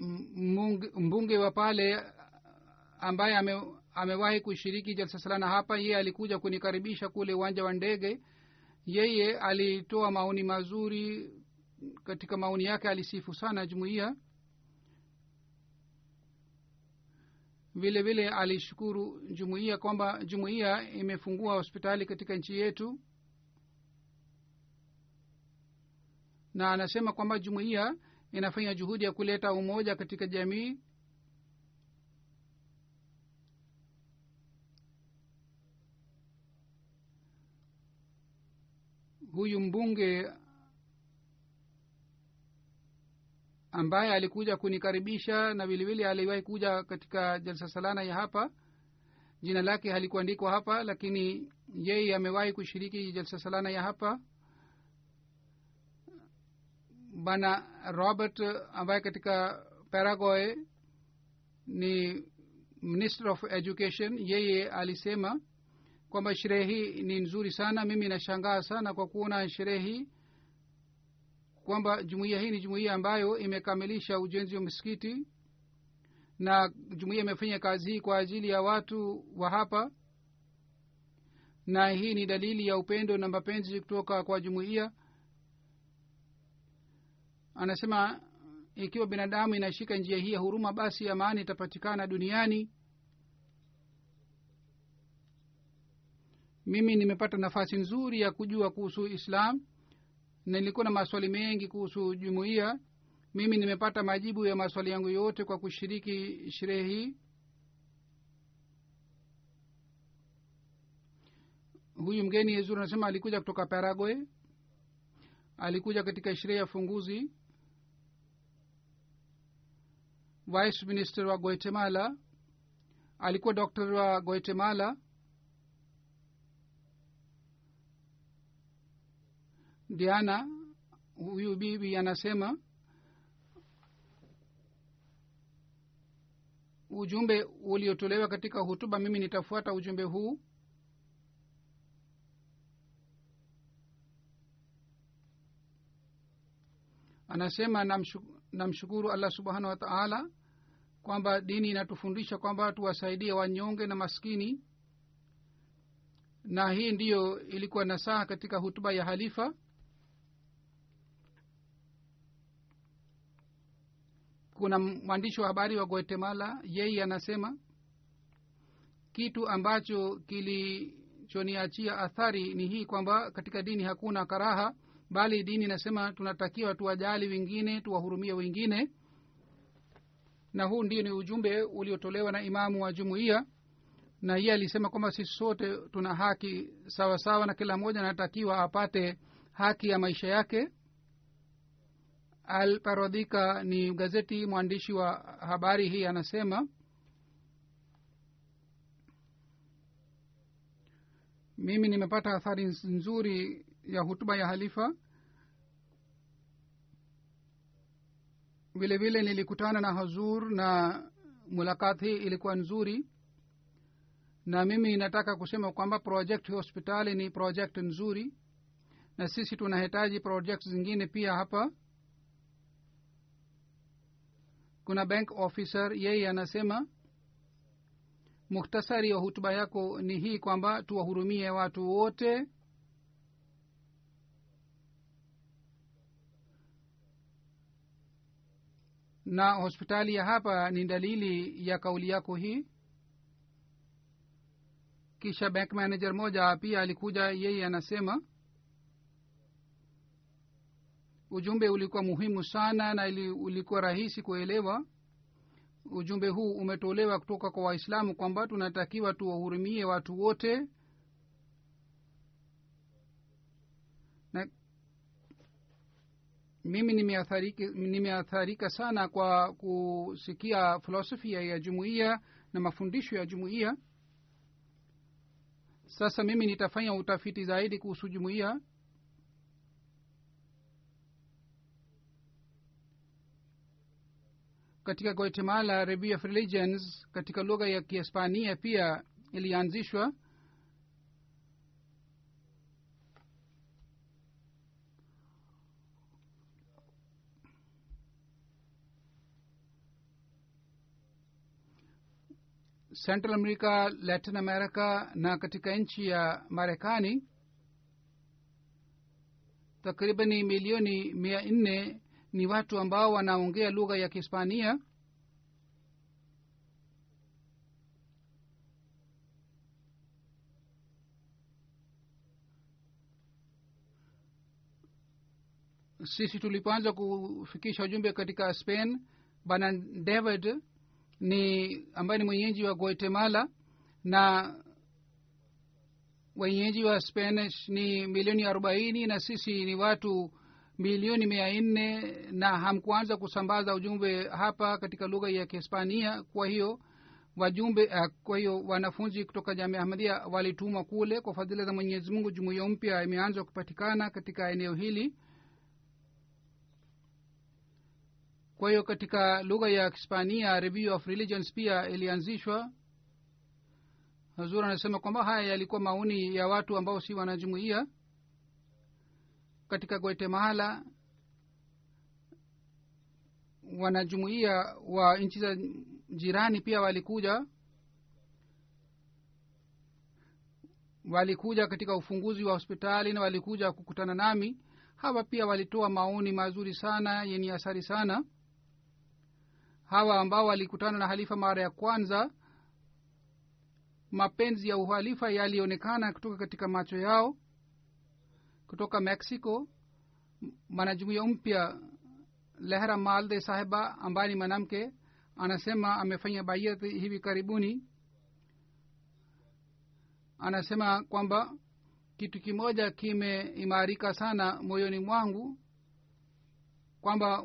mbunge, wa pale ambaye ame, amewahi kushiriki jalsa salana hapa yeye alikuja kunikaribisha kule uwanja wa ndege. Yeye alitoa maoni mazuri katika maoni yake alisifu sana jumuiya. Vile vile alishukuru jumuiya kwamba jumuiya imefungua hospitali katika nchi yetu. Na anasema kwamba jumuiya inafanya juhudi ya kuleta umoja katika jamii. Huyu mbunge ambaye alikuja kunikaribisha na vilevile aliwahi kuja katika jalsa salana ya hapa. Jina lake halikuandikwa hapa lakini yeye amewahi kushiriki jalsa salana ya hapa bana robert ambaye katika paraguay ni minister of education yeye alisema kwamba sherehe hii ni nzuri sana mimi nashangaa sana kwa kuona sherehe hii kwamba jumuiya hii ni jumuiya ambayo imekamilisha ujenzi wa msikiti na jumuiya imefanya kazi hii kwa ajili ya watu wa hapa na hii ni dalili ya upendo na mapenzi kutoka kwa jumuiya anasema ikiwa binadamu inashika njia hii ya huruma basi amani itapatikana duniani. Mimi nimepata nafasi nzuri ya kujua kuhusu islam nilikuwa na maswali mengi kuhusu jumuiya. Mimi nimepata majibu ya maswali yangu yote kwa kushiriki sherehe hii. Huyu mgeni yezuri anasema alikuja kutoka paraguay. Alikuja katika sherehe ya funguzi vice minister wa guatemala alikuwa doktor wa guatemala. Diana huyu bibi anasema ujumbe uliotolewa katika hutuba mimi nitafuata ujumbe huu. Anasema namshu- namshukuru allah subhanahu wa taala kwamba dini inatufundisha kwamba tuwasaidie wanyonge na maskini. Na hii ndiyo ilikuwa nasaha katika hutuba ya halifa. Kuna mwandishi wa habari wa guatemala yeye anasema kitu ambacho kilichoniachia athari ni hii kwamba katika dini hakuna karaha bali dini inasema tunatakiwa tuwajali wengine tuwahurumie wengine. Na huu ndio ni ujumbe uliotolewa na imamu wa jumuiya. Na yeye alisema kwamba sisi sote tuna haki sawasawa sawa na kila mmoja anatakiwa apate haki ya maisha yake. Al parodhika ni gazeti mwandishi wa habari hii anasema mimi nimepata athari nzuri ya hutuba ya halifa. Vile vile nilikutana na hazur na mulakat hii ilikuwa nzuri. Na mimi nataka kusema kwamba project hospitali ni project nzuri. Na sisi tunahitaji project zingine pia hapa. Kuna bank officer yeye anasema muhtasari wa hutuba yako ni hii kwamba tuwahurumie watu wote na hospitali ya hapa ni dalili ya kauli yako hii? Kisha bank manager moja pia alikuja yeye anasema ujumbe ulikuwa muhimu sana na ili, ulikuwa rahisi kuelewa. Ujumbe huu umetolewa kutoka kwa waislamu kwamba tunatakiwa tuwahurumie watu wote na mimi nimeatharika sana kwa kusikia filosofia ya jumuiya na mafundisho ya jumuiya. Sasa mimi nitafanya utafiti zaidi kuhusu jumuiya. Katika guatemala review of religions katika lugha ya kihispania pia ilianzishwa central america latin america na katika nchi ya marekani takribani milioni mia nne ni watu ambao wanaongea lugha ya kihispania. Sisi tulipoanza kufikisha ujumbe katika spain bana david ni ambaye ni mwenyeji wa guatemala na wenyeji wa spanish ni milioni arobaini na sisi ni watu milioni mia nne na hamkuanza kusambaza ujumbe hapa katika lugha ya kihispania. Kwa hiyo wajumbe uh, kwa hiyo wanafunzi kutoka jamia ahmadia walitumwa kule kwa fadhila za mwenyezi mungu. Jumuiya mpya imeanza kupatikana katika eneo hili kwa hiyo katika lugha ya kihispania review of religions pia ilianzishwa. Hazur anasema kwamba haya yalikuwa maoni ya watu ambao si wanajumuia. Katika guatemala wanajumuia wa nchi za jirani pia walikuja. Walikuja katika ufunguzi wa hospitali na walikuja kukutana nami. Hawa pia walitoa maoni mazuri sana yenye asari sana hawa ambao walikutana na halifa mara ya kwanza mapenzi ya uhalifa yalionekana kutoka katika macho yao kutoka mexico. Mwanajumuia mpya lehra malde sahiba ambaye ni mwanamke anasema amefanya bayat hivi karibuni. Anasema kwamba kitu kimoja kimeimarika sana moyoni mwangu kwamba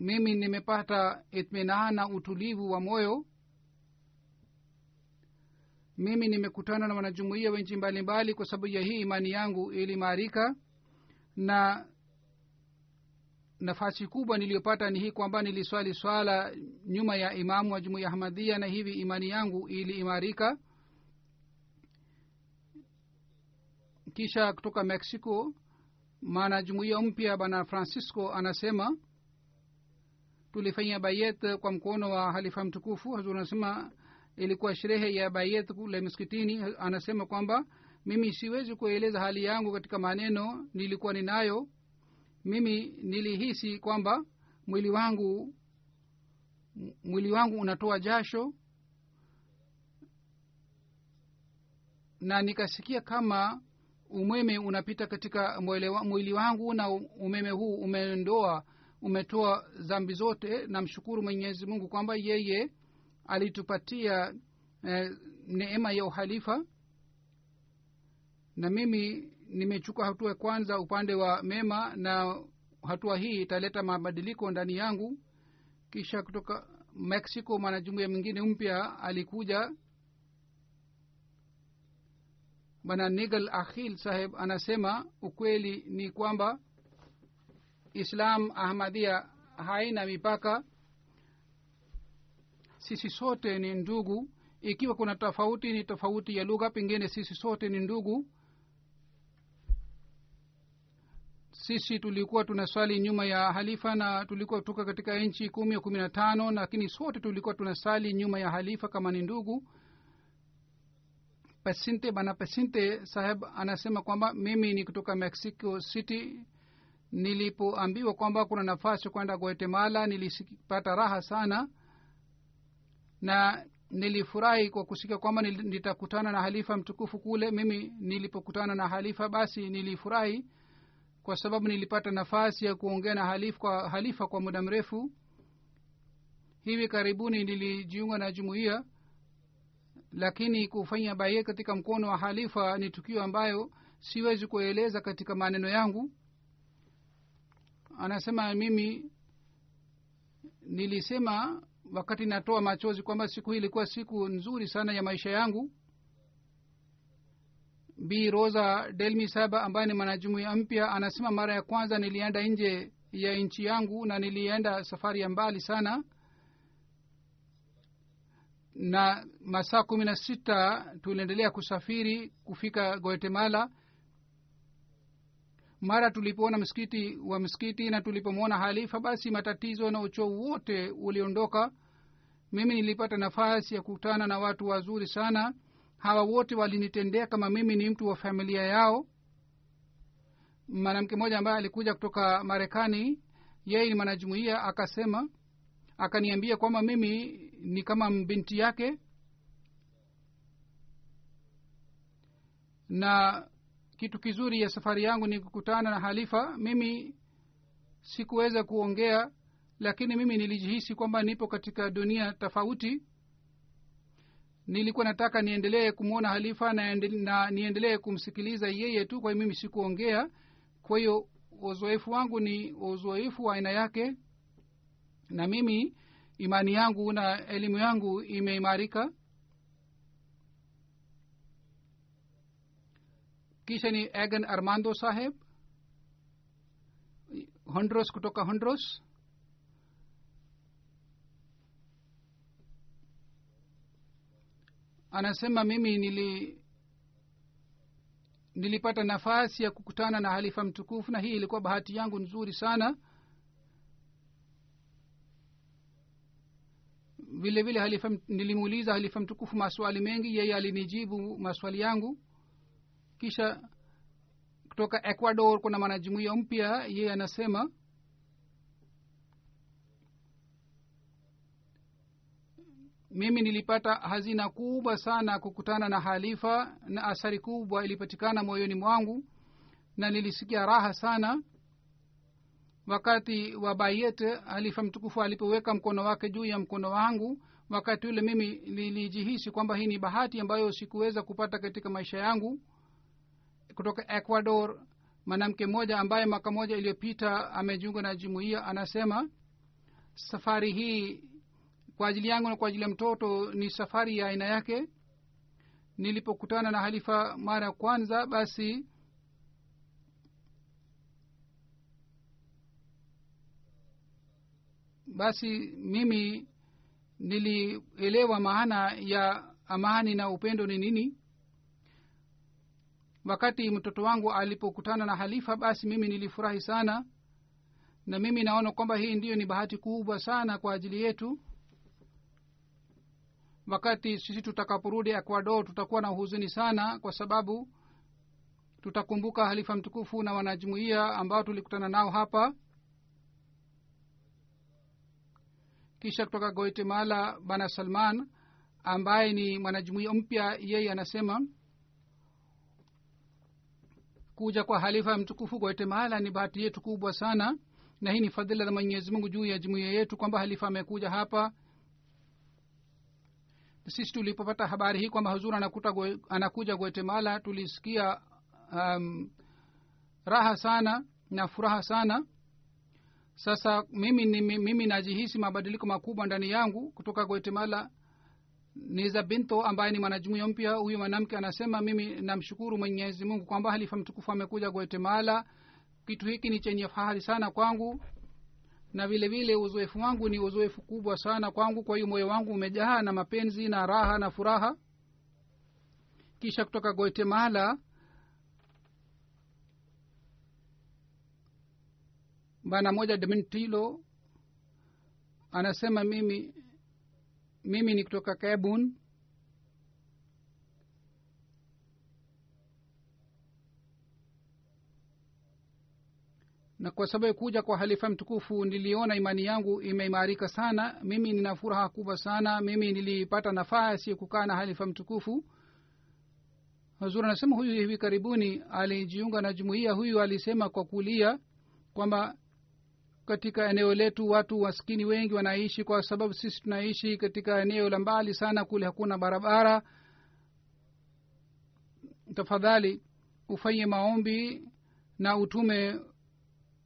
mimi nimepata itminaa na utulivu wa moyo. Mimi nimekutana na wanajumuia wenji mbalimbali kwa sababu ya hii imani yangu ilimarika na nafasi kubwa niliyopata ni hii kwamba niliswali swala nyuma ya imamu wa jumuia ahmadhia na hivi imani yangu iliimarika. Kisha kutoka mexico maana jumuia mpya bana francisco anasema tulifanya bayet kwa mkono wa halifa mtukufu. Hazur anasema ilikuwa sherehe ya bayet kule miskitini anasema kwamba mimi siwezi kueleza hali yangu katika maneno nilikuwa ninayo. Mimi nilihisi kwamba mwili wangu mwili wangu unatoa jasho na nikasikia kama umeme unapita katika mwili wangu na umeme huu umeondoa umetoa dhambi zote. Namshukuru mwenyezi mungu kwamba yeye alitupatia eh, neema ya uhalifa. Na mimi nimechukua hatua kwanza upande wa mema na hatua hii italeta mabadiliko ndani yangu. Kisha kutoka mexico mwanajumuia mwingine mpya alikuja. Bwana nigel ahil saheb anasema ukweli ni kwamba islam ahmadia haina mipaka. Sisi sote ni ndugu. Ikiwa kuna tofauti ni tofauti ya lugha pengine sisi sote ni ndugu. Sisi tulikuwa tunasali nyuma ya halifa na tulikuwa tuka katika nchi kumi ya kumi na tano lakini sote tulikuwa tunasali nyuma ya halifa kama ni ndugu. Pesinte bana pesinte saheb anasema kwamba mimi ni kutoka mexico city nilipoambiwa kwamba kuna nafasi kwenda guatemala nilipata raha sana na nilifurahi kwa kusikia kwamba nitakutana na halifa mtukufu kule. Mimi nilipokutana na halifa basi nilifurahi kwa sababu nilipata nafasi ya kuongea na halifa kwa, halifa kwa muda mrefu. Hivi karibuni nilijiunga na jumuiya lakini kufanya baie katika mkono wa halifa ni tukio ambayo siwezi kueleza katika maneno yangu anasema mimi nilisema wakati natoa machozi kwamba siku hii ilikuwa siku nzuri sana ya maisha yangu. B. Rosa delmi saba ambaye ni mwanajumuia mpya anasema mara ya kwanza nilienda nje ya nchi yangu na nilienda safari ya mbali sana. Na masaa kumi na sita tuliendelea kusafiri kufika guatemala mara tulipoona msikiti wa msikiti na tulipomwona halifa basi matatizo na uchovu wote uliondoka. Mimi nilipata nafasi ya kukutana na watu wazuri sana. Hawa wote walinitendea kama mimi ni mtu wa familia yao. Mwanamke mmoja ambaye alikuja kutoka marekani yeye ni mwanajumuia akasema akaniambia kwamba mimi ni kama binti yake. Na kitu kizuri ya safari yangu ni kukutana na halifa. Mimi sikuweza kuongea lakini mimi nilijihisi kwamba nipo katika dunia tofauti. Nilikuwa nataka niendelee kumwona halifa na, na niendelee kumsikiliza yeye tu kwa hiyo mimi sikuongea. Kwa hiyo uzoefu wangu ni uzoefu wa aina yake na mimi imani yangu na elimu yangu imeimarika kisha ni egan armando saheb hondros kutoka hondros anasema mimi nili nilipata nafasi ya kukutana na halifa mtukufu na hii ilikuwa bahati yangu nzuri sana vile vile halifa nilimuuliza halifa mtukufu maswali mengi yeye alinijibu maswali yangu kisha kutoka ecuador kuna mwanajumuia mpya yeye anasema mimi nilipata hazina kubwa sana kukutana na halifa na athari kubwa ilipatikana moyoni mwangu na nilisikia raha sana wakati wa bayete halifa mtukufu alipoweka mkono wake juu ya mkono wangu. Wakati ule mimi nilijihisi kwamba hii ni bahati ambayo sikuweza kupata katika maisha yangu kutoka ecuador. Mwanamke mmoja ambaye mwaka moja iliyopita amejiunga na jumuiya anasema safari hii kwa ajili yangu na kwa ajili ya mtoto ni safari ya aina yake. Nilipokutana na halifa mara ya kwanza basi basi mimi nilielewa maana ya amani na upendo ni nini wakati mtoto wangu alipokutana na halifa basi mimi nilifurahi sana. Na mimi naona kwamba hii ndiyo ni bahati kubwa sana kwa ajili yetu. Wakati sisi tutakaporudi ecuador tutakuwa na huzuni sana kwa sababu tutakumbuka halifa mtukufu na wanajumuia ambao tulikutana nao hapa. Kisha kutoka guatemala bana salman ambaye ni mwanajumuia mpya yeye anasema kuja kwa halifa mtukufu guatemala ni bahati yetu kubwa sana. Na hii ni fadhila za mwenyezi mungu juu ya jumuia yetu kwamba halifa amekuja hapa. Sisi tulipopata habari hii kwamba huzuri anakuja guatemala tulisikia um, raha sana na furaha sana. Sasa mimi, mimi, mimi najihisi mabadiliko makubwa ndani yangu kutoka guatemala niza binto ambaye ni mwanajumuiya mpya huyu mwanamke anasema mimi namshukuru mwenyezi mungu kwamba halifa mtukufu amekuja guatemala. Kitu hiki ni chenye fahari sana kwangu na vile vile uzoefu wangu ni uzoefu kubwa sana kwangu. Kwa hiyo moyo wangu umejaa na mapenzi na raha na furaha. Kisha kutoka guatemala bana moja dementilo anasema mimi mimi ni kutoka kabun na kwa sababu kuja kwa halifa mtukufu niliona imani yangu imeimarika sana. Mimi nina furaha kubwa sana. Mimi nilipata nafasi ya kukaa na halifa mtukufu. Hazur anasema huyu hivi karibuni alijiunga na jumuiya. Huyu alisema kwa kulia kwamba katika eneo letu. Watu waskini wengi wanaishi kwa sababu sisi tunaishi katika eneo la mbali sana kule hakuna barabara. Tafadhali ufanye maombi na utume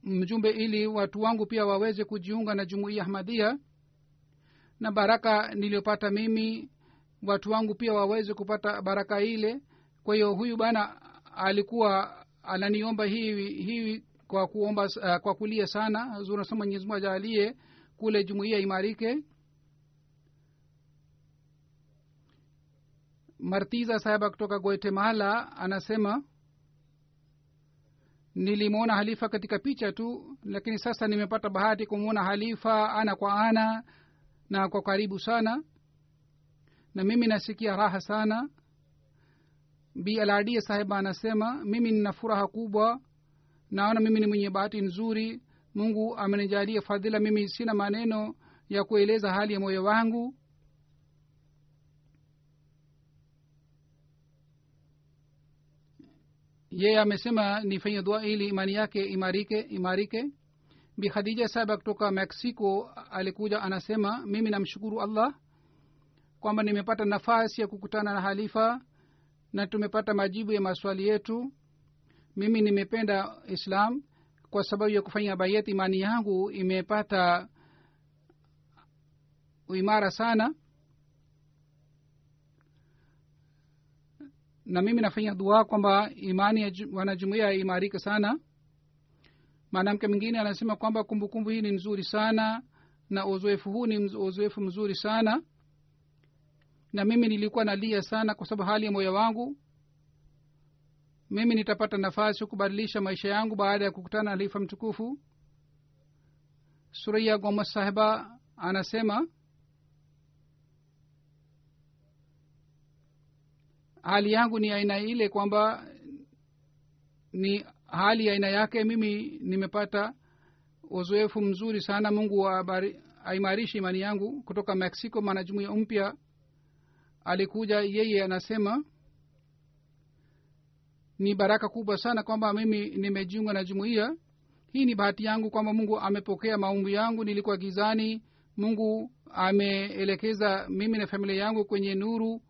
mjumbe ili watu wangu pia waweze kujiunga na jumuiya ahmadia na baraka niliyopata mimi watu wangu pia waweze kupata baraka ile. Kwa hiyo huyu bana alikuwa ananiomba hivi hivi kwa kuomba uh, kwa kulia sana. Zunasema mwenyezi mungu ajalie kule jumuiya imarike. Martiza sahaba kutoka guatemala anasema nilimwona halifa katika picha tu lakini sasa nimepata bahati kumwona halifa ana kwa ana na kwa karibu sana. Na mimi nasikia raha sana. Bi aladia anasema mimi nina furaha kubwa naona mimi ni mwenye bahati nzuri. Mungu amenijalia fadhila. Mimi sina maneno ya kueleza hali ya moyo wangu. Yeye amesema nifanye dua ili imani yake imarike imarike. Bi khadija saba kutoka mexico alikuja anasema mimi namshukuru allah kwamba nimepata nafasi ya kukutana na halifa na tumepata majibu ya maswali yetu mimi nimependa islam kwa sababu ya kufanya bayeti imani yangu imepata uimara sana. Na mimi nafanya dua kwamba imani ya wanajumuia imarike sana. Mwanamke mwingine anasema kwamba kumbukumbu hii ni nzuri sana na uzoefu huu ni uzoefu mzuri sana. Na mimi nilikuwa nalia sana kwa sababu hali ya moyo wangu mimi nitapata nafasi kubadilisha maisha yangu baada ya kukutana na halifa mtukufu. Suraya goma sahiba anasema hali yangu ni aina ile kwamba ni hali aina yake. Mimi nimepata uzoefu mzuri sana. Mungu aimarishe imani yangu kutoka mexico. Mwanajumuia mpya alikuja yeye anasema ni baraka kubwa sana kwamba mimi nimejiunga na jumuiya. Hii ni bahati yangu kwamba mungu amepokea maumbi yangu. Nilikuwa gizani. Mungu ameelekeza mimi na familia yangu kwenye nuru.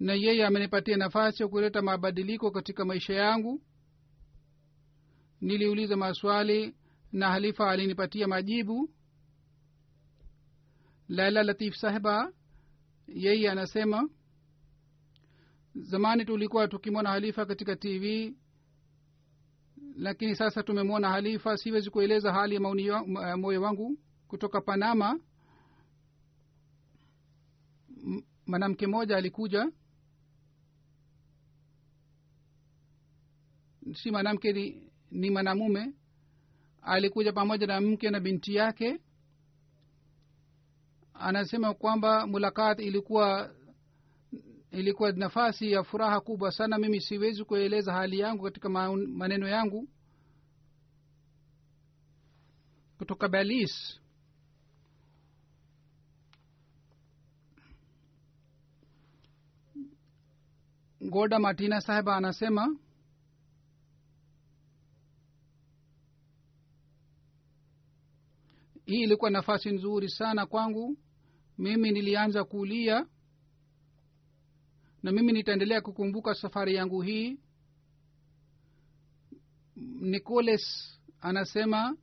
Na yeye amenipatia nafasi ya kuleta mabadiliko katika maisha yangu. Niliuliza maswali na halifa alinipatia majibu. Laila latif sahiba yeye anasema zamani tulikuwa tukimwona halifa katika tv lakini sasa tumemwona halifa. Siwezi kueleza hali ya maoni moyo wangu kutoka panama. Mwanamke mmoja alikuja. Si mwanamke ni, ni mwanamume. Alikuja pamoja na mke na binti yake. Anasema kwamba mulakat ilikuwa ilikuwa nafasi ya furaha kubwa sana. Mimi siwezi kueleza hali yangu katika maneno yangu. Kutoka belis goda martina saheba anasema hii ilikuwa nafasi nzuri sana kwangu. Mimi nilianza kulia na mimi nitaendelea kukumbuka safari yangu hii. Nicoles anasema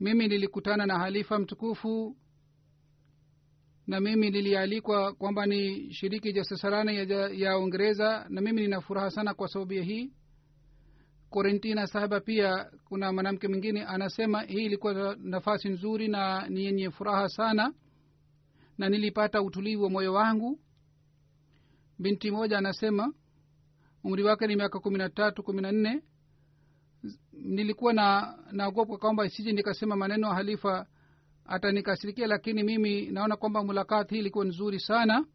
mimi nilikutana na halifa mtukufu na mimi nilialikwa kwamba ni shiriki jasasarana ya, uingereza na mimi nina furaha sana kwa sababu ya hii. Korentina sahaba pia kuna mwanamke mwingine anasema hii ilikuwa nafasi nzuri na ni yenye furaha sana na nilipata utulivu wa moyo wangu. Binti moja anasema umri wake ni miaka kumi na tatu kumi na nne. Nilikuwa na naogopa kwamba isije nikasema maneno halifa atanikasirikia lakini mimi naona kwamba mulakat hii ilikuwa nzuri sana.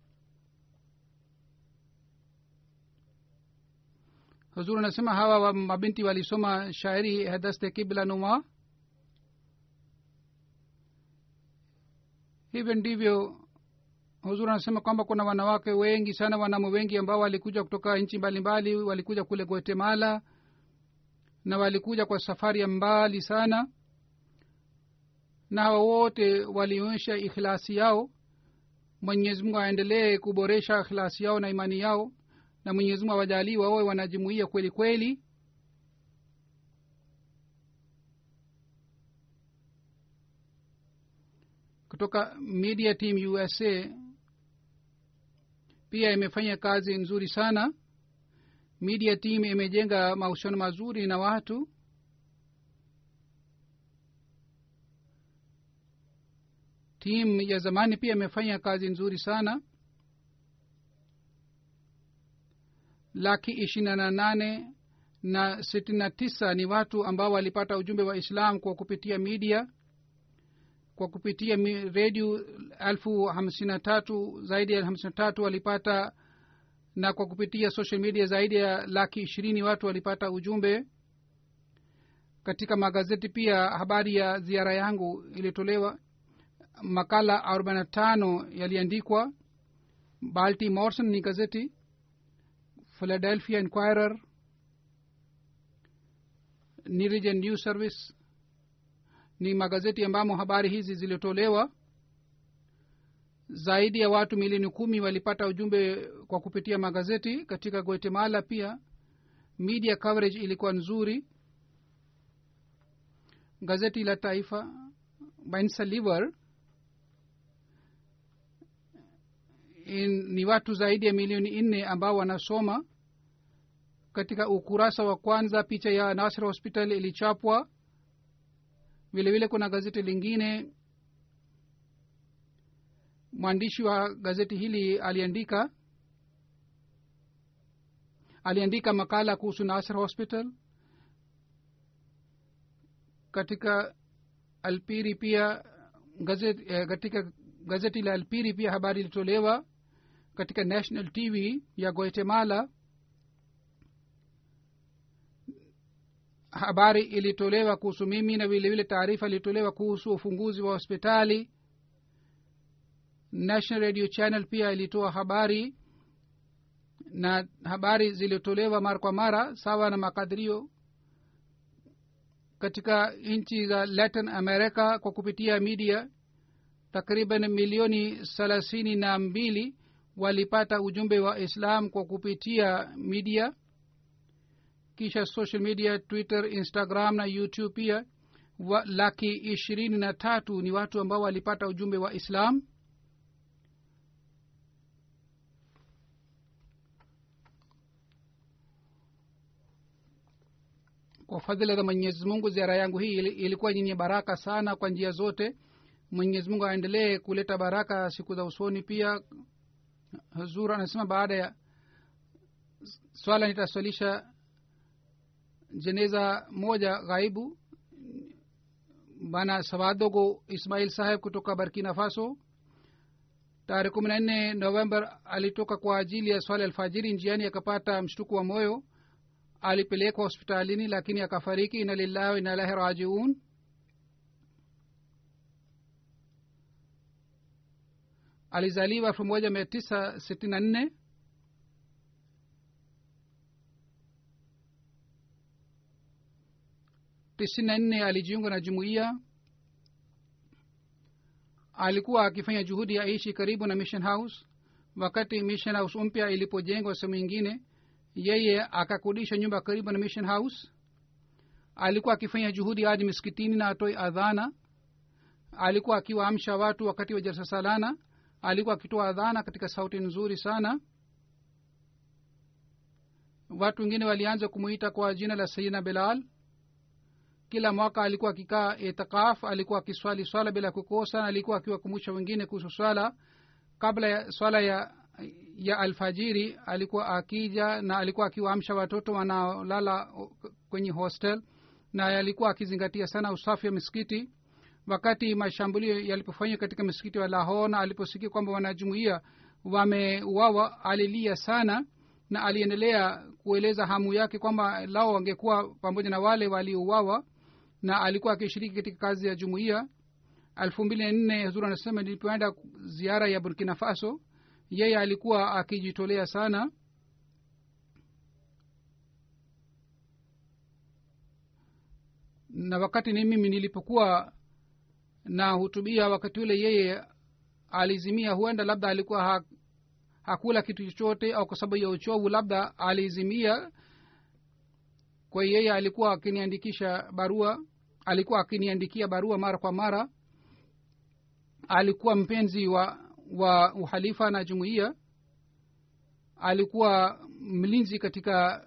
Huzuru anasema hawa wa mabinti walisoma shairi hadaste kibla numa hivyo ndivyo huzuri anasema kwamba kuna wanawake wengi sana wanaume wengi ambao walikuja kutoka nchi mbalimbali walikuja kule guatemala na walikuja kwa safari ya mbali sana. Na hawa wote walionyesha ikhlasi yao. Mwenyezi mungu aendelee kuboresha ikhlasi yao na imani yao. Na mwenyezi mungu awajalii wawe wanajumuia kweli kweli kutoka media team usa pia imefanya kazi nzuri sana. Media team imejenga mahusiano mazuri na watu. Timu ya zamani pia imefanya kazi nzuri sana. Laki ishirini na nane na sitini na tisa ni watu ambao walipata ujumbe wa islam kwa kupitia media kwa kupitia redio elfu hamsini na tatu zaidi ya hamsini na tatu walipata na kwa kupitia social media zaidi ya laki ishirini watu walipata ujumbe. Katika magazeti pia habari ya ziara yangu ilitolewa. Makala arobaini na tano yaliandikwa. Balti morson ni gazeti. Philadelphia inquirer. Nirigen new service ni magazeti ambamo habari hizi zilitolewa. Zaidi ya watu milioni kumi walipata ujumbe kwa kupitia magazeti. Katika guatemala pia media coverage ilikuwa nzuri. Gazeti la taifa bansaliver ni watu zaidi ya milioni nne ambao wanasoma. Katika ukurasa wa kwanza picha ya nasr hospital ilichapwa vile vile kuna gazeti lingine. Mwandishi wa gazeti hili aliandika aliandika makala kuhusu nasr hospital. Katika alpiri pia gazeti, eh, katika gazeti la alpiri pia habari ilitolewa katika national tv ya guatemala habari ilitolewa kuhusu mimi na vile vile taarifa ilitolewa kuhusu ufunguzi wa hospitali. National radio channel pia ilitoa habari na habari zilitolewa mara kwa mara sawa na makadirio katika nchi za latin america kwa kupitia media. Takriban milioni thelathini na mbili walipata ujumbe wa islam kwa kupitia media kisha social media twitter instagram na youtube pia. Wa, laki ishirini na tatu ni watu ambao walipata ujumbe wa islam. Kwa fadhila za mwenyezi mungu ziara yangu hii ilikuwa yenye baraka sana kwa njia zote. Mwenyezi mungu aendelee kuleta baraka siku za usoni pia. Hazur anasema baada ya swala nitaswalisha jeneza moja ghaibu bana sawadogo ismail saheb kutoka barkina faso tarehe kumi na nne november alitoka kwa ajili ya swala alfajiri njiani akapata mshtuku wa moyo alipelekwa hospitalini lakini akafariki ina lillahi wa ina ilahi rajiun alizaliwa elfu moja mia tisa sitini na nne tisini na nne alijiunga na jumuiya. Alikuwa akifanya juhudi aishi karibu na mission house. Wakati mission house mpya ilipojengwa sehemu ingine yeye akakodisha nyumba karibu na mission house. Alikuwa akifanya juhudi hadi miskitini na atoe adhana. Alikuwa akiwaamsha watu wakati wa jalsa salana alikuwa akitoa adhana katika sauti nzuri sana. Watu wengine walianza kumuita kwa jina la sayidina bilal kila mwaka alikuwa akikaa itikaf alikuwa akiswali swala bila kukosa na alikuwa akiwakumbusha wengine kuhusu swala. Kabla ya swala ya ya alfajiri alikuwa akija na alikuwa akiwaamsha watoto wanaolala kwenye hostel na alikuwa akizingatia sana usafi wa misikiti. Wakati mashambulio yalipofanywa katika msikiti wa lahor na aliposikia kwamba wanajumuia wameuawa alilia sana na aliendelea kueleza hamu yake kwamba lao wangekuwa pamoja na wale waliouawa na alikuwa akishiriki katika kazi ya jumuiya. Elfu mbili na nne huzuri anasema nilipoenda ziara ya burkina faso yeye alikuwa akijitolea sana. Na wakati ni mimi nilipokuwa na hutubia wakati ule yeye alizimia huenda labda alikuwa ha, hakula kitu chochote au kwa sababu ya uchovu labda alizimia. Kwa yeye alikuwa akiniandikisha barua alikuwa akiniandikia barua mara kwa mara. Alikuwa mpenzi wa wa uhalifa na jumuiya. Alikuwa mlinzi katika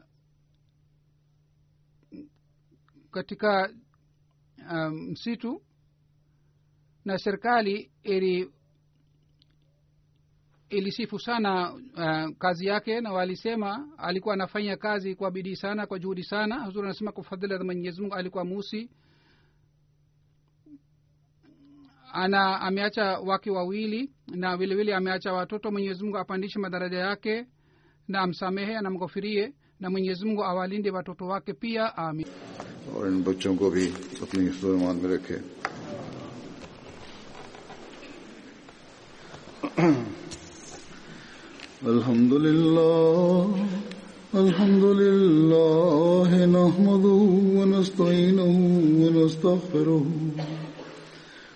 katika msitu. Um, na serikali ili ilisifu sana uh, kazi yake na walisema alikuwa anafanya kazi kwa bidii sana kwa juhudi sana. Huzuri anasema kwa fadhila za mwenyezimungu alikuwa musi ana ameacha wake wawili na vilevile ameacha watoto mwenyezi mungu apandishe madaraja yake na amsamehe anamghofirie na mwenyezi mungu awalinde watoto wake pia amin और इन बच्चों को भी अपनी हिफ्जमान में रखे الحمد لله الحمد لله نحمده ونستعينه ونستغفره